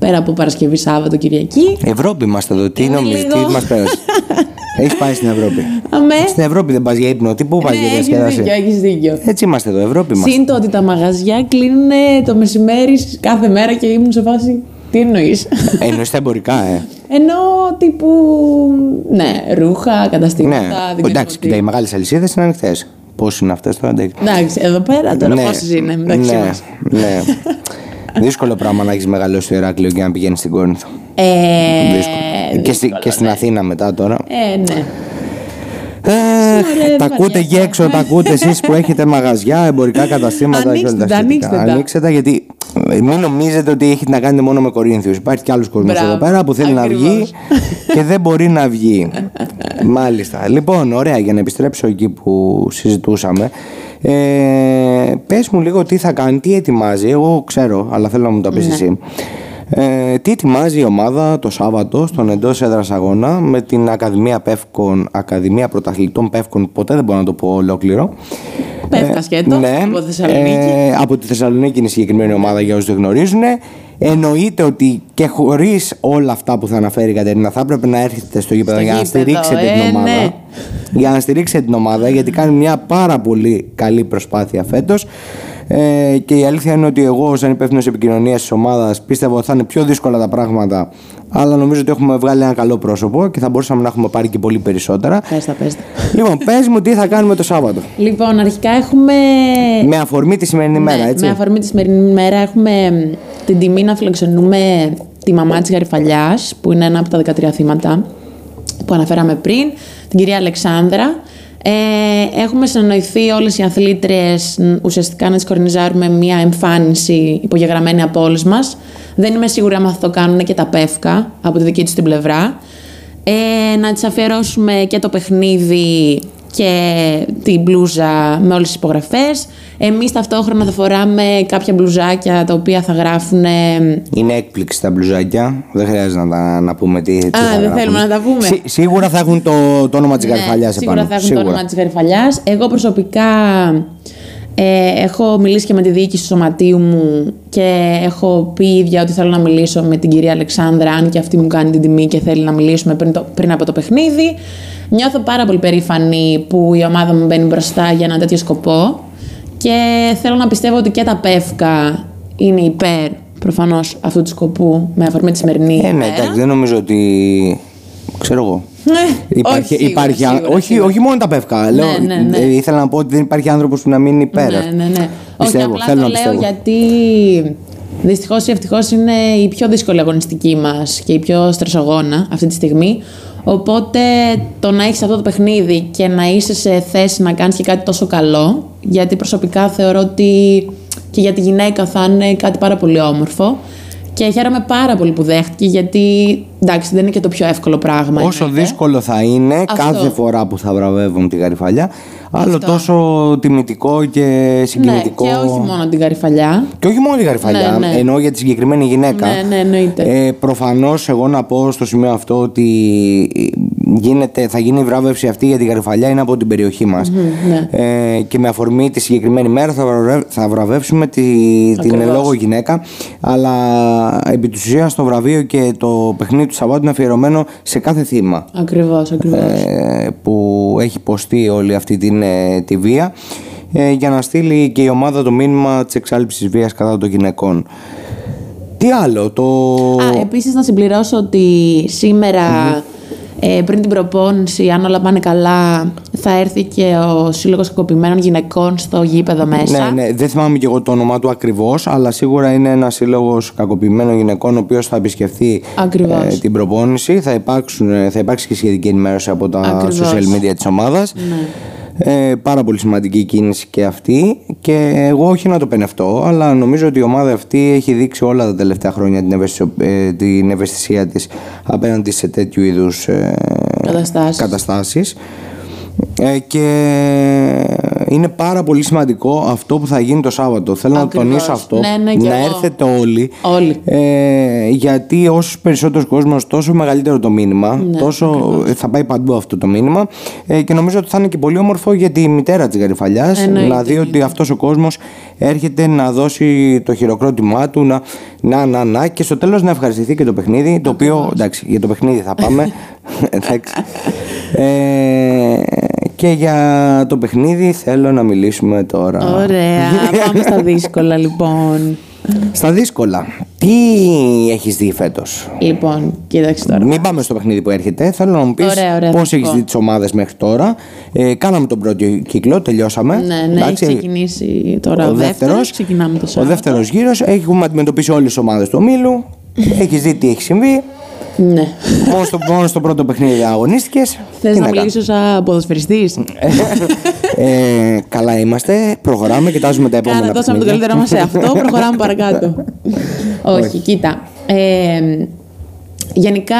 πέρα από Παρασκευή, Σάββατο, Κυριακή. Ευρώπη είμαστε εδώ. Τι Είναι νομίζεις, τι λίγο. μας πέρασε; Έχεις πάει στην Ευρώπη. Αμέ. Στην Ευρώπη δεν πας για ύπνο. Τι πού πας για Ναι, έχεις διασκέδαση; δίκιο, έχεις δίκιο. Έτσι είμαστε εδώ, Ευρώπη είμαστε. Συν το ότι τα μαγαζιά κλείνουν το μεσημέρι κάθε μέρα και ήμουν σε φάση. Τι εννοείς; Εννοείς τα εμπορικά, ε. Ενώ τύπου. Ναι, ρούχα, καταστήματα. Ναι, δεν ξέρω εντάξει, τι. κοίτα, οι μεγάλες αλυσίδες είναι ανοιχτές. Πώς είναι αυτές τώρα, εντάξει. Εντάξει, εδώ πέρα τώρα Ναι, πόσες είναι μεταξύ ναι, μας. ναι. Δύσκολο πράγμα να έχεις μεγαλώσει το Ηράκλειο και να πηγαίνεις στην Κόρινθο. Ε, Δύσκολο. και, στη- δύσκολο, και στην ναι. Αθήνα μετά τώρα. Ε, ναι. Ε, Ωραία, τα δεν ακούτε βαριέσαι. και έξω, τα ακούτε εσείς που έχετε μαγαζιά, εμπορικά καταστήματα και όλα Ανοίξτε τα τα, σχετικά. ανοίξτε τα. Ανοίξτε τα γιατί ε, μην νομίζετε ότι έχετε να κάνετε μόνο με Κορίνθιους. Υπάρχει κι άλλος κόσμος Μπράβο. εδώ πέρα που θέλει να Ακριβώς. βγει και δεν μπορεί να βγει. Μάλιστα. Λοιπόν, ωραία, για να επιστρέψω εκεί που συζητούσαμε. Ε, πες μου λίγο τι θα κάνει, τι ετοιμάζει. Εγώ ξέρω, αλλά θέλω να μου το πεις Ναι. εσύ. Ε, τι ετοιμάζει η ομάδα το Σάββατο στον εντός έδρας αγώνα με την Ακαδημία Πεύκων, Ακαδημία Πρωταθλητών Πεύκων, ποτέ δεν μπορώ να το πω ολόκληρο. Πέφκα σκέτο ναι, από Θεσσαλονίκη. ε, από τη Θεσσαλονίκη είναι η συγκεκριμένη ομάδα για όσου δεν γνωρίζουν. Εννοείται ότι και χωρίς όλα αυτά που θα αναφέρει η Κατερίνα, θα έπρεπε να έρθετε στο γήπεδο Στο για να γήπεδο, στηρίξετε ε, την ομάδα. ναι. Για να στηρίξετε την ομάδα, γιατί κάνει μια πάρα πολύ καλή προσπάθεια φέτος. Ε, και η αλήθεια είναι ότι εγώ, σαν υπεύθυνο επικοινωνίας της ομάδας, πίστευα ότι θα είναι πιο δύσκολα τα πράγματα. Αλλά νομίζω ότι έχουμε βγάλει ένα καλό πρόσωπο και θα μπορούσαμε να έχουμε πάρει και πολύ περισσότερα. Πες τα, πες τα. λοιπόν, πες μου τι θα κάνουμε το Σάββατο. Λοιπόν, αρχικά έχουμε. Με αφορμή τη σημερινή μέρα, έτσι. Με αφορμή τη σημερινή μέρα έχουμε μ, την τιμή να φιλοξενούμε τη μαμά της Γαριφαλιάς, που είναι ένα από τα 13 θύματα που αναφέραμε πριν, την κυρία Αλεξάνδρα. Ε, έχουμε συνεννοηθεί όλες οι αθλήτριες μ, ουσιαστικά να τις κορνιζάρουμε μια εμφάνιση υπογεγραμμένη από όλες μας. Δεν είμαι σίγουρη αν θα το κάνουν και τα πεύκα από τη δική τους την πλευρά. Ε, να τις αφιερώσουμε και το παιχνίδι και την μπλούζα με όλες τις υπογραφές. Εμείς ταυτόχρονα θα φοράμε κάποια μπλουζάκια τα οποία θα γράφουν... Είναι έκπληξη τα μπλουζάκια. Δεν χρειάζεται να, τα, να πούμε τι, τι Α, θα δεν γράφουν. θέλουμε να τα πούμε. Σί- σίγουρα θα έχουν το, το όνομα της Ναι, Γαριφαλιάς Σίγουρα επάνω. θα έχουν το όνομα της Γαριφαλιάς. Εγώ προσωπικά ε, έχω μιλήσει και με τη διοίκηση του σωματείου μου και έχω πει ίδια ότι θέλω να μιλήσω με την κυρία Αλεξάνδρα, αν και αυτή μου κάνει την τιμή και θέλει να μιλήσουμε πριν, το, πριν από το παιχνίδι. Νιώθω πάρα πολύ περήφανη που η ομάδα μου μπαίνει μπροστά για ένα τέτοιο σκοπό και θέλω να πιστεύω ότι και τα πεύκα είναι υπέρ προφανώς αυτού του σκοπού με αφορμή τη σημερινή Ε, ναι, ημέρα. εντάξει, δεν νομίζω ότι. ξέρω εγώ. Ναι, Υπάρχει, όχι, σίγουρα, υπάρχει, αν- σίγουρα, όχι, σίγουρα. όχι μόνο τα πεύκα. Λέω, ναι, ναι. ε, ήθελα να πω ότι δεν υπάρχει άνθρωπος που να μην είναι υπέρ. Ναι, ναι, ναι. Πιστεύω, Όχι, απλά θέλω το να λέω πιστεύω. γιατί δυστυχώς ή ευτυχώς είναι η πιο δύσκολη αγωνιστική μας και η πιο στρεσογόνα αυτή τη στιγμή. Οπότε το να έχεις αυτό το παιχνίδι και να είσαι σε θέση να κάνεις και κάτι τόσο καλό, γιατί προσωπικά θεωρώ ότι και για τη γυναίκα θα είναι κάτι πάρα πολύ όμορφο. Και χαίρομαι πάρα πολύ που δέχτηκε, γιατί εντάξει, δεν είναι και το πιο εύκολο πράγμα. Όσο εννοείται. δύσκολο θα είναι Αυτό. κάθε φορά που θα βραβεύουν τη γαριφαλιά, άλλο Αυτό. τόσο τιμητικό και Ναι, συγκινητικό. και όχι μόνο την καρυφαλιά. Και όχι μόνο τη γαριφαλιά, Ναι, ναι. εννοώ για τη συγκεκριμένη γυναίκα. Ναι, ναι, εννοείται. Ε, Προφανώς, εγώ να πω στο σημείο αυτό ότι γίνεται, θα γίνει η βράβευση αυτή για τη γαριφαλιά είναι από την περιοχή μας. ναι. ε, και με αφορμή τη συγκεκριμένη μέρα θα, βραβε- θα βραβεύσουμε τη, την Ακριβώς. εν λόγω γυναίκα. Αλλά επί της ουσίας το βραβείο και το παιχνίδι του Σαββάτου είναι αφιερωμένο σε κάθε θύμα Ακριβώς, ακριβώς. ε, που έχει υποστεί όλη αυτή την, ε, τη βία ε, για να στείλει και η ομάδα το μήνυμα της εξάλληψης βίας κατά των γυναικών. Τι άλλο, το... Α, επίσης να συμπληρώσω ότι σήμερα ε, πριν την προπόνηση, αν όλα πάνε καλά, θα έρθει και ο Σύλλογος Κακοποιημένων Γυναικών στο γήπεδο μέσα. Ναι, ναι, δεν θυμάμαι και εγώ το όνομά του ακριβώς, αλλά σίγουρα είναι ένα σύλλογος κακοποιημένων γυναικών, ο οποίος θα επισκεφθεί Ακριβώς. ε, την προπόνηση. Θα, υπάρξουν, ε, θα υπάρξει και σχετική ενημέρωση από τα Ακριβώς. social media της ομάδας. Ναι. Ε, πάρα πολύ σημαντική κίνηση και αυτή και εγώ όχι να το πενευτώ αλλά νομίζω ότι η ομάδα αυτή έχει δείξει όλα τα τελευταία χρόνια την, ευαισθησιο- ε, την ευαισθησία της απέναντι σε τέτοιου είδους ε, Καταστάσεις. καταστάσεις. Ε, και είναι πάρα πολύ σημαντικό αυτό που θα γίνει το Σάββατο. Θέλω να Ακριβώς. τονίσω αυτό. Ναι, ναι, και να εγώ. έρθετε όλοι. Όλοι. Ε, γιατί όσος περισσότερος κόσμος, τόσο μεγαλύτερο το μήνυμα. Ναι, τόσο θα πάει παντού αυτό το μήνυμα. Ε, και νομίζω ότι θα είναι και πολύ όμορφο για τη μητέρα της Γαριφαλιάς Εννοείται. να δει ότι αυτός ο κόσμος έρχεται να δώσει το χειροκρότημά του. Να, να, να, να και στο τέλος να ευχαριστηθεί και το παιχνίδι. Το οποίο εντάξει, για το παιχνίδι θα πάμε. εντάξει. Ε, και για το παιχνίδι θέλω να μιλήσουμε τώρα. Ωραία. Πάμε στα δύσκολα λοιπόν. Στα δύσκολα. Τι έχεις δει φέτος; Λοιπόν, κοίταξε τώρα. Μην πάμε στο παιχνίδι που έρχεται. Θέλω να μου πεις Ωραία, ωραία, θα πώς σου έχεις πω. δει τις ομάδες μέχρι τώρα. Ε, κάναμε τον πρώτο κύκλο, τελειώσαμε. Ναι, ναι, έχει Εντάξει, ξεκινήσει τώρα ο, δεύτερος. Ξεκινάμε το Ο Σάββατο. δεύτερος γύρος. Έχουμε αντιμετωπίσει όλες τις ομάδες του ομίλου. έχεις δει τι έχει συμβεί. Ναι. μόνος, στο, μόνος στο πρώτο παιχνίδι αγωνίστηκες. Θες Τι να κάνεις; μιλήσω σαν ποδοσφαιριστής; ε, καλά είμαστε, προχωράμε, κοιτάζουμε τα επόμενα Κάνα δώσαμε το παιχνίδια. καλύτερό μας σε αυτό, προχωράμε παρακάτω. Όχι, κοίτα. Ε, γενικά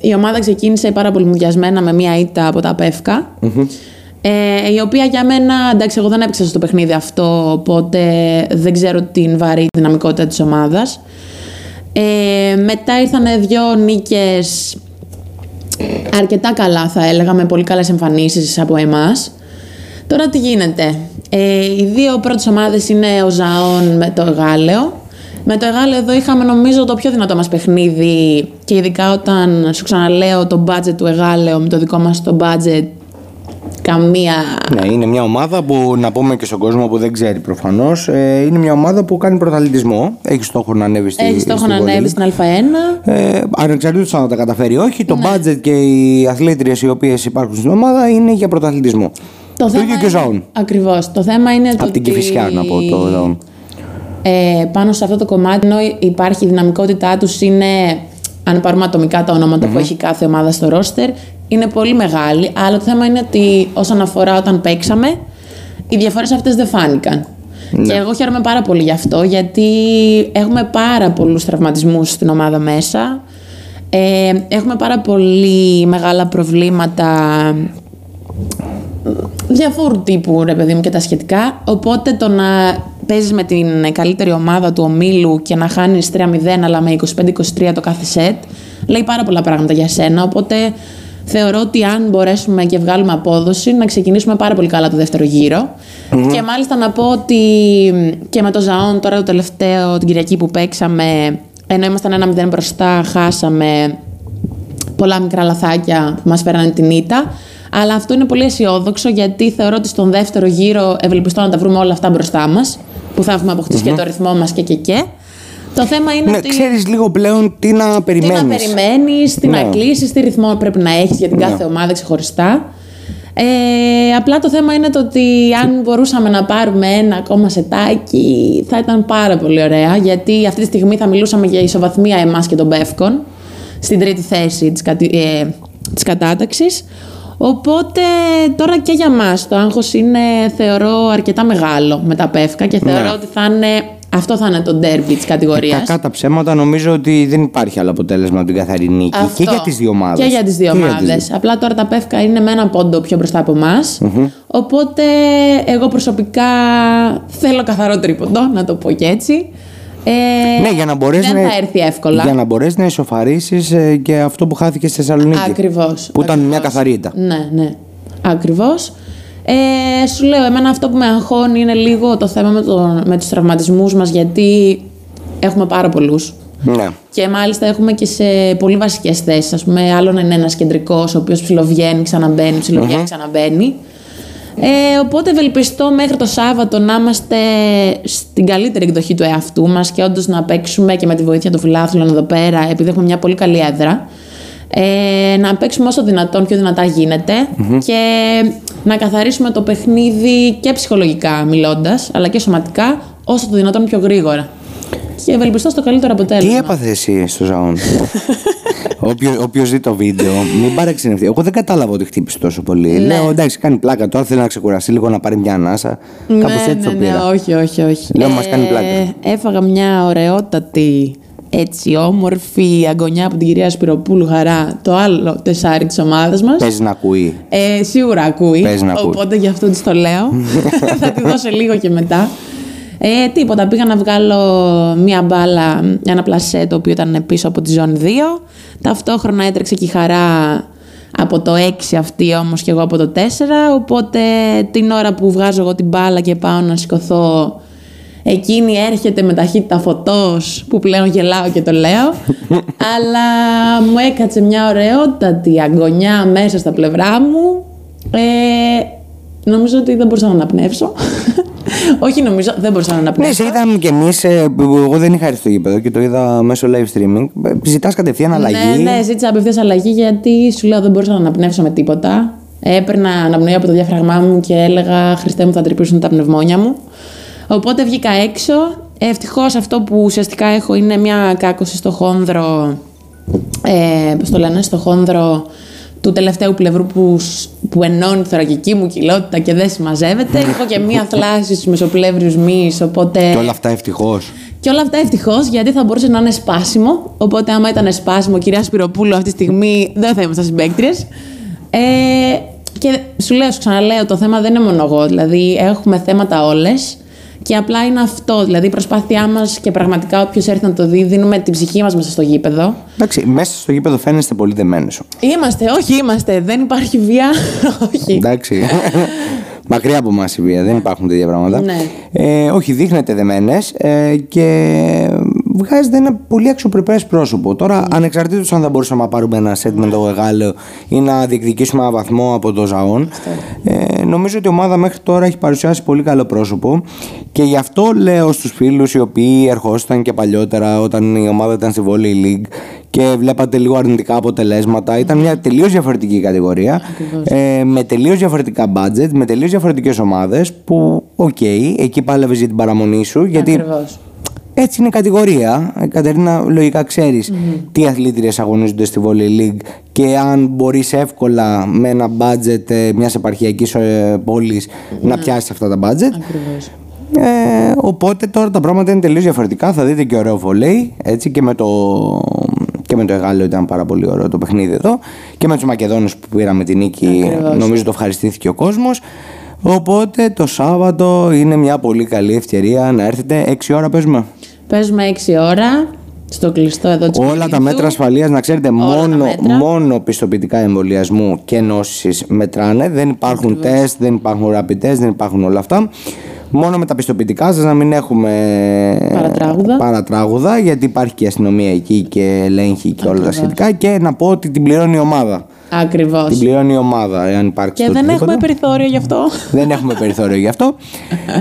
η ομάδα ξεκίνησε πάρα πολύ μουδιασμένα με μία ήττα από τα πευκα Ε, η οποία για μένα, εντάξει, εγώ δεν έπαιξα στο παιχνίδι αυτό, οπότε δεν ξέρω την βαρύ δυναμικότητα της ομάδας. Ε, μετά ήρθαν δύο νίκες αρκετά καλά θα έλεγα, με πολύ καλές εμφανίσεις από εμάς. Τώρα τι γίνεται. Ε, οι δύο πρώτες ομάδες είναι ο Ζαόν με το Εγάλεο. Με το Εγάλεο εδώ είχαμε νομίζω το πιο δυνατό μας παιχνίδι και ειδικά όταν σου ξαναλέω το budget του Εγάλεο με το δικό μας το budget καμία... Ναι, είναι μια ομάδα που να πούμε και στον κόσμο που δεν ξέρει προφανώς. Ε, είναι μια ομάδα που κάνει πρωταθλητισμό. Έχει στόχο να ανέβει στη Έχει στόχο στην να Βολή. ανέβει στην Α1. Ε, ανεξαρτήτως αν τα καταφέρει ή όχι, το Ναι. budget και οι αθλήτριες οι οποίες υπάρχουν στην ομάδα είναι για πρωταθλητισμό. Το, ίδιο και ο Ζαόν. Ακριβώς. Το θέμα είναι το Από την ότι- Κηφισιά να πω το Ζαόν. ε, πάνω σε αυτό το κομμάτι, ενώ υπάρχει η δυναμικότητά τους είναι, αν πάρουμε ατομικά τα ονοματα που έχει κάθε ομάδα στο ρόστερ, είναι πολύ μεγάλη. Αλλά το θέμα είναι ότι όσον αφορά όταν παίξαμε, οι διαφορές αυτές δεν φάνηκαν. Και εγώ χαίρομαι πάρα πολύ γι' αυτό, γιατί έχουμε πάρα πολλούς τραυματισμούς στην ομάδα μέσα. Ε, έχουμε πάρα πολύ μεγάλα προβλήματα διαφόρου τύπου ρε παιδί μου και τα σχετικά. Οπότε το να παίζεις με την καλύτερη ομάδα του ομίλου και να χάνεις 3-0 αλλά με 25-23 το κάθε σετ, λέει πάρα πολλά πράγματα για σένα. Οπότε θεωρώ ότι αν μπορέσουμε και βγάλουμε απόδοση, να ξεκινήσουμε πάρα πολύ καλά το δεύτερο γύρο. Και μάλιστα να πω ότι και με το Ζαόν τώρα το τελευταίο, την Κυριακή που παίξαμε, ενώ ήμασταν ένα 0 μπροστά, χάσαμε πολλά μικρά λαθάκια που μας φέρανε την ήττα. Αλλά αυτό είναι πολύ αισιόδοξο γιατί θεωρώ ότι στον δεύτερο γύρο ευελπιστώ να τα βρούμε όλα αυτά μπροστά μας που θα έχουμε αποκτήσει και το ρυθμό μας και και και. Το θέμα είναι Ναι, ότι ξέρεις λίγο πλέον τι να τι περιμένεις. να περιμένεις, τι να Ναι. κλείσεις, τι ρυθμό πρέπει να έχεις για την κάθε ομάδα ξεχωριστά. Ε, απλά το θέμα είναι το ότι αν μπορούσαμε να πάρουμε ένα ακόμα σετάκι θα ήταν πάρα πολύ ωραία γιατί αυτή τη στιγμή θα μιλούσαμε για ισοβαθμία εμάς και των Μπεύκων στην τρίτη θέση της, κατη, ε, της κατάταξης. Οπότε τώρα και για μας το άγχος είναι θεωρώ αρκετά μεγάλο με τα Πεύκα και θεωρώ Ναι. ότι θα είναι, αυτό θα είναι το ντέρμπι της κατηγορίας. Κακά τα ψέματα νομίζω ότι δεν υπάρχει άλλο αποτέλεσμα από την καθαρή νίκη. Αυτό. Και για τις δύο ομάδες. Και για τις δύο Και για ομάδες. τις δύο. Απλά τώρα τα Πεύκα είναι με ένα πόντο πιο μπροστά από εμάς. Οπότε εγώ προσωπικά θέλω καθαρό τρίποντο, να το πω και έτσι. Ε, Ναι, για να μπορέσει δεν να, θα έρθει εύκολα. Για να μπορέσει να ισοφαρίσεις ε, και αυτό που χάθηκε στη Θεσσαλονίκη. Ακριβώς. Που ήταν μια ακριβώς. καθαρήτα. Ναι, ναι. Ακριβώς. Ε, σου λέω, εμένα αυτό που με αγχώνει είναι λίγο το θέμα με, το, με τους τραυματισμούς μας, γιατί έχουμε πάρα πολλούς. Ναι. Και μάλιστα έχουμε και σε πολύ βασικές θέσεις. Ας πούμε, άλλο να είναι ένας κεντρικός, ο οποίος ψιλοβγαίνει, ξαναμπαίνει, ψιλοβγαίνει, ξαναμπαίνει. Ε, οπότε ευελπιστώ μέχρι το Σάββατο να είμαστε στην καλύτερη εκδοχή του εαυτού μας και όντως να παίξουμε και με τη βοήθεια των φιλάθλων εδώ πέρα, επειδή έχουμε μια πολύ καλή έδρα, ε, να παίξουμε όσο δυνατόν πιο δυνατά γίνεται και να καθαρίσουμε το παιχνίδι και ψυχολογικά μιλώντας, αλλά και σωματικά, όσο το δυνατόν πιο γρήγορα. Και ευελπιστώ στο καλύτερο αποτέλεσμα. Τι έπαθε εσύ στο ζαόν. Όποιο δει το βίντεο, μην παρεξενευτεί. Εγώ δεν κατάλαβα ότι χτύπησε τόσο πολύ. Ναι. Λέω εντάξει, κάνει πλάκα τώρα, θέλει να ξεκουραστεί λίγο να πάρει μια ανάσα. Κάπως ναι, έτσι ναι, το ναι, πήρα. όχι, όχι, όχι. Λέω, μας κάνει πλάκα. Έφαγα μια ωραιότατη, έτσι όμορφη αγωνιά από την κυρία Σπυροπούλου Χαρά, το άλλο τεσάρι της ομάδας μας. Παίζει να ακούει. Ε, σίγουρα ακούει. Παίζει να ακούει. οπότε γι' αυτό της το λέω. Θα τη δώσω λίγο και μετά. Ε, τίποτα, πήγα να βγάλω μία μπάλα, ένα πλασέ το οποίο ήταν πίσω από τη ζώνη 2. Ταυτόχρονα έτρεξε και η χαρά από το 6 αυτή όμως και εγώ από το 4. Οπότε την ώρα που βγάζω εγώ την μπάλα και πάω να σηκωθώ Εκείνη έρχεται με ταχύτητα φωτός που πλέον γελάω και το λέω αλλά μου έκατσε μια ωραιότατη αγωνιά μέσα στα πλευρά μου ε, νομίζω ότι δεν μπορούσα να αναπνεύσω όχι νομίζω, δεν μπορούσα να Ναι, αναπνεύσω σε είδαμε κι εμείς. Εγώ δεν είχα έρθει στο γήπεδο και το είδα μέσω live streaming. Ζητάς κατευθείαν αλλαγή; Ναι, ναι, ζήτησα απευθείας αλλαγή γιατί σου λέω δεν μπορούσα να αναπνεύσω με τίποτα. Έπαιρνα αναπνοή από το διάφραγμά μου και έλεγα Χριστέ μου θα τρυπήσουν τα πνευμόνια μου. Οπότε βγήκα έξω. Ευτυχώς αυτό που ουσιαστικά έχω είναι μια κάκωση στο χόνδρο. Ε, πώς το λένε, στο χόνδρο του τελευταίου πλευρού που, σ- που ενώνει τη θωρακική μου κοιλότητα και δεν συμμαζεύεται. έχω και μία θλάση στους μεσοπλεύριου μυς, οπότε. Και όλα αυτά ευτυχώς. Και όλα αυτά ευτυχώς γιατί θα μπορούσε να είναι σπάσιμο. Οπότε, άμα ήταν σπάσιμο, κυρία Σπυροπούλου, αυτή τη στιγμή δεν θα ήμασταν συμπαίκτριες. Ε, και σου λέω, σου ξαναλέω, το θέμα δεν είναι μόνο εγώ. Δηλαδή, έχουμε θέματα όλες. Και απλά είναι αυτό. Δηλαδή, η προσπάθειά μας και πραγματικά όποιος έρθει να το δει, δίνουμε την ψυχή μας μέσα στο γήπεδο. Εντάξει, μέσα στο γήπεδο φαίνεστε πολύ δεμένε. Είμαστε, όχι είμαστε. Δεν υπάρχει βία. όχι. Εντάξει. Μακριά από εμάς η βία, δεν υπάρχουν τέτοια πράγματα. Ναι. Ε, όχι, δείχνετε δεμένες ε, και βγάζετε ένα πολύ αξιοπρεπές πρόσωπο. Τώρα, ανεξαρτήτως αν θα μπορούσαμε να πάρουμε ένα σετ με το Γεγάλεο ή να διεκδικήσουμε ένα βαθμό από το Ζαόν, ε, νομίζω ότι η ομάδα μέχρι τώρα έχει παρουσιάσει πολύ καλό πρόσωπο και γι' αυτό λέω στους φίλους οι οποίοι ερχόσασταν και παλιότερα όταν η ομάδα ήταν στη Volley League και βλέπατε λίγο αρνητικά αποτελέσματα. Ήταν μια τελείως διαφορετική κατηγορία. Ε, με τελείως διαφορετικά budget, με τελείως διαφορετικές ομάδες. Που, οκ, εκεί πάλευες για την παραμονή σου. Γιατί Ακριβώς. Έτσι είναι η κατηγορία. Η Κατερίνα, λογικά ξέρεις τι αθλήτριες αγωνίζονται στη Volley League και αν μπορείς εύκολα με ένα budget ε, μιας επαρχιακής ε, πόλης να πιάσεις αυτά τα budget. Ακριβώς. Ε, οπότε τώρα τα πράγματα είναι τελείως διαφορετικά. Θα δείτε και ωραίο βολέι. Έτσι και με το, και με το Εγάλεο ήταν πάρα πολύ ωραίο το παιχνίδι εδώ. Και με τους Μακεδόνους που πήραμε την νίκη, Ακριβώς. νομίζω το ευχαριστήθηκε ο κόσμος. Οπότε το Σάββατο είναι μια πολύ καλή ευκαιρία να έρθετε 6 ώρα παίζουμε. Παίζουμε 6 ώρα στο κλειστό εδώ της Όλα τα μέτρα ασφαλείας να ξέρετε τα μόνο, μέτρα. μόνο πιστοποιητικά εμβολιασμού και νόσης μετράνε. Δεν υπάρχουν τεστ, δεν υπάρχουν rapid test, δεν υπάρχουν όλα αυτά. Μόνο με τα πιστοποιητικά σας να μην έχουμε Παρατράγουδα. παρατράγουδα, γιατί υπάρχει και αστυνομία εκεί και ελέγχει και όλα τα Ακριβώς. σχετικά και να πω ότι την πληρώνει η ομάδα. Ακριβώς. Την πληρώνει η ομάδα εάν υπάρξει Και δεν οτιδήποτε. έχουμε περιθώριο γι' αυτό. Δεν έχουμε περιθώριο γι' αυτό.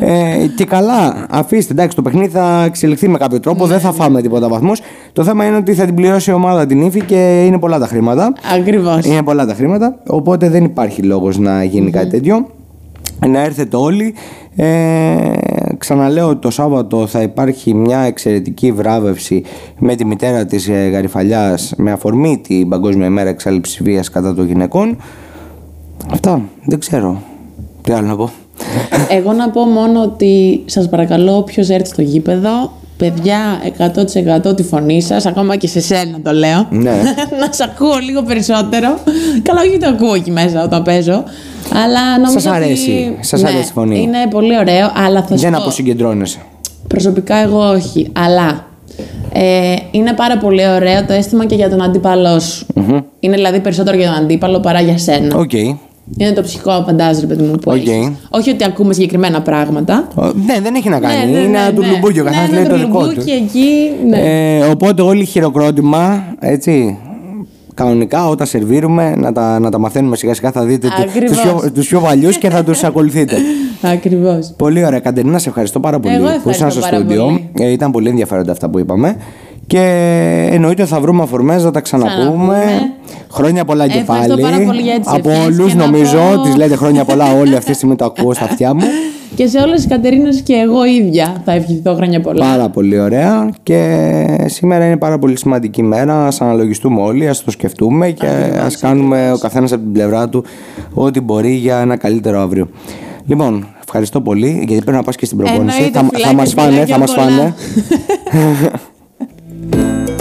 Ε, και καλά, αφήστε. Εντάξει, το παιχνίδι θα εξελιχθεί με κάποιο τρόπο. Δεν θα φάμε τίποτα βαθμούς. Το θέμα είναι ότι θα την πληρώσει η ομάδα την ύφη και είναι πολλά τα χρήματα. Ακριβώς. Είναι πολλά τα χρήματα. Οπότε δεν υπάρχει λόγος να γίνει κάτι τέτοιο. Να έρθετε όλοι. Ε, ξαναλέω ότι το Σάββατο θα υπάρχει μια εξαιρετική βράβευση με τη μητέρα της ε, Γαριφαλιάς με αφορμή την Παγκόσμια ημέρα εξάλληψης βίας κατά των γυναικών. Αυτά. Δεν ξέρω. Τι άλλο να πω. Εγώ να πω μόνο ότι σας παρακαλώ όποιος έρθει στο γήπεδο παιδιά 100% τη φωνή σας ακόμα και σε σένα το λέω Ναι. να σε ακούω λίγο περισσότερο καλά όχι το ακούω εκεί μέσα όταν παίζω αλλά νομίζω Σας αρέσει. ότι... Σας ναι, αρέσει η φωνή. είναι πολύ ωραίο αλλά θα σου Δεν πω αποσυγκεντρώνεσαι. προσωπικά εγώ όχι αλλά ε, είναι πάρα πολύ ωραίο το αίσθημα και για τον αντίπαλό σου είναι δηλαδή περισσότερο για τον αντίπαλο παρά για σένα Οκ. Είναι το ψυχικό φαντάζομαι ρε παιδί μου που Οκ. έχεις. όχι ότι ακούμε συγκεκριμένα πράγματα Ο- Ναι, δεν έχει να κάνει. Ναι, ναι, είναι ναι, ένα ναι. τουρλουμπούκι. Ο καθένας Ναι, λέει ένα το δικό του. τουρλουμπούκι εκεί, ναι. Ε, οπότε όλοι χειροκρότημα, έτσι. Κανονικά όταν σερβίρουμε να τα, να τα μαθαίνουμε σιγά σιγά θα δείτε του- Ακριβώς. τους πιο, τους πιο παλιούς και θα τους ακολουθείτε. Ακριβώς. πολύ ωραία. Κατερίνα, σε ευχαριστώ πάρα πολύ Εγώ που ήσουν ευχαριστώ στο πάρα στούντιο. πολύ. Ε, ήταν πολύ ενδιαφέροντα αυτά που είπαμε. Και εννοείται θα βρούμε αφορμές να τα ξαναπούμε. Ξαναπούμε. Χρόνια πολλά και Ευχαριστώ πάλι. πάρα πολύ για τις Από ευχές όλους και να νομίζω. πω- Τις λέτε χρόνια πολλά όλοι αυτή τη στιγμή το ακούω στα αυτιά μου. Και σε όλες τι Κατερίνες και εγώ ίδια θα ευχηθώ χρόνια πολλά. Πάρα πολύ ωραία και σήμερα είναι πάρα πολύ σημαντική μέρα. Ας αναλογιστούμε όλοι, ας το σκεφτούμε και ας κάνουμε ο καθένας από την πλευρά του ό,τι μπορεί για ένα καλύτερο αύριο. Λοιπόν, ευχαριστώ πολύ γιατί πρέπει να πας και στην προπόνηση. Εννοείται, Θα, θα φιλάκια, μας φάνε, φιλάκια θα μας πολλά. φάνε.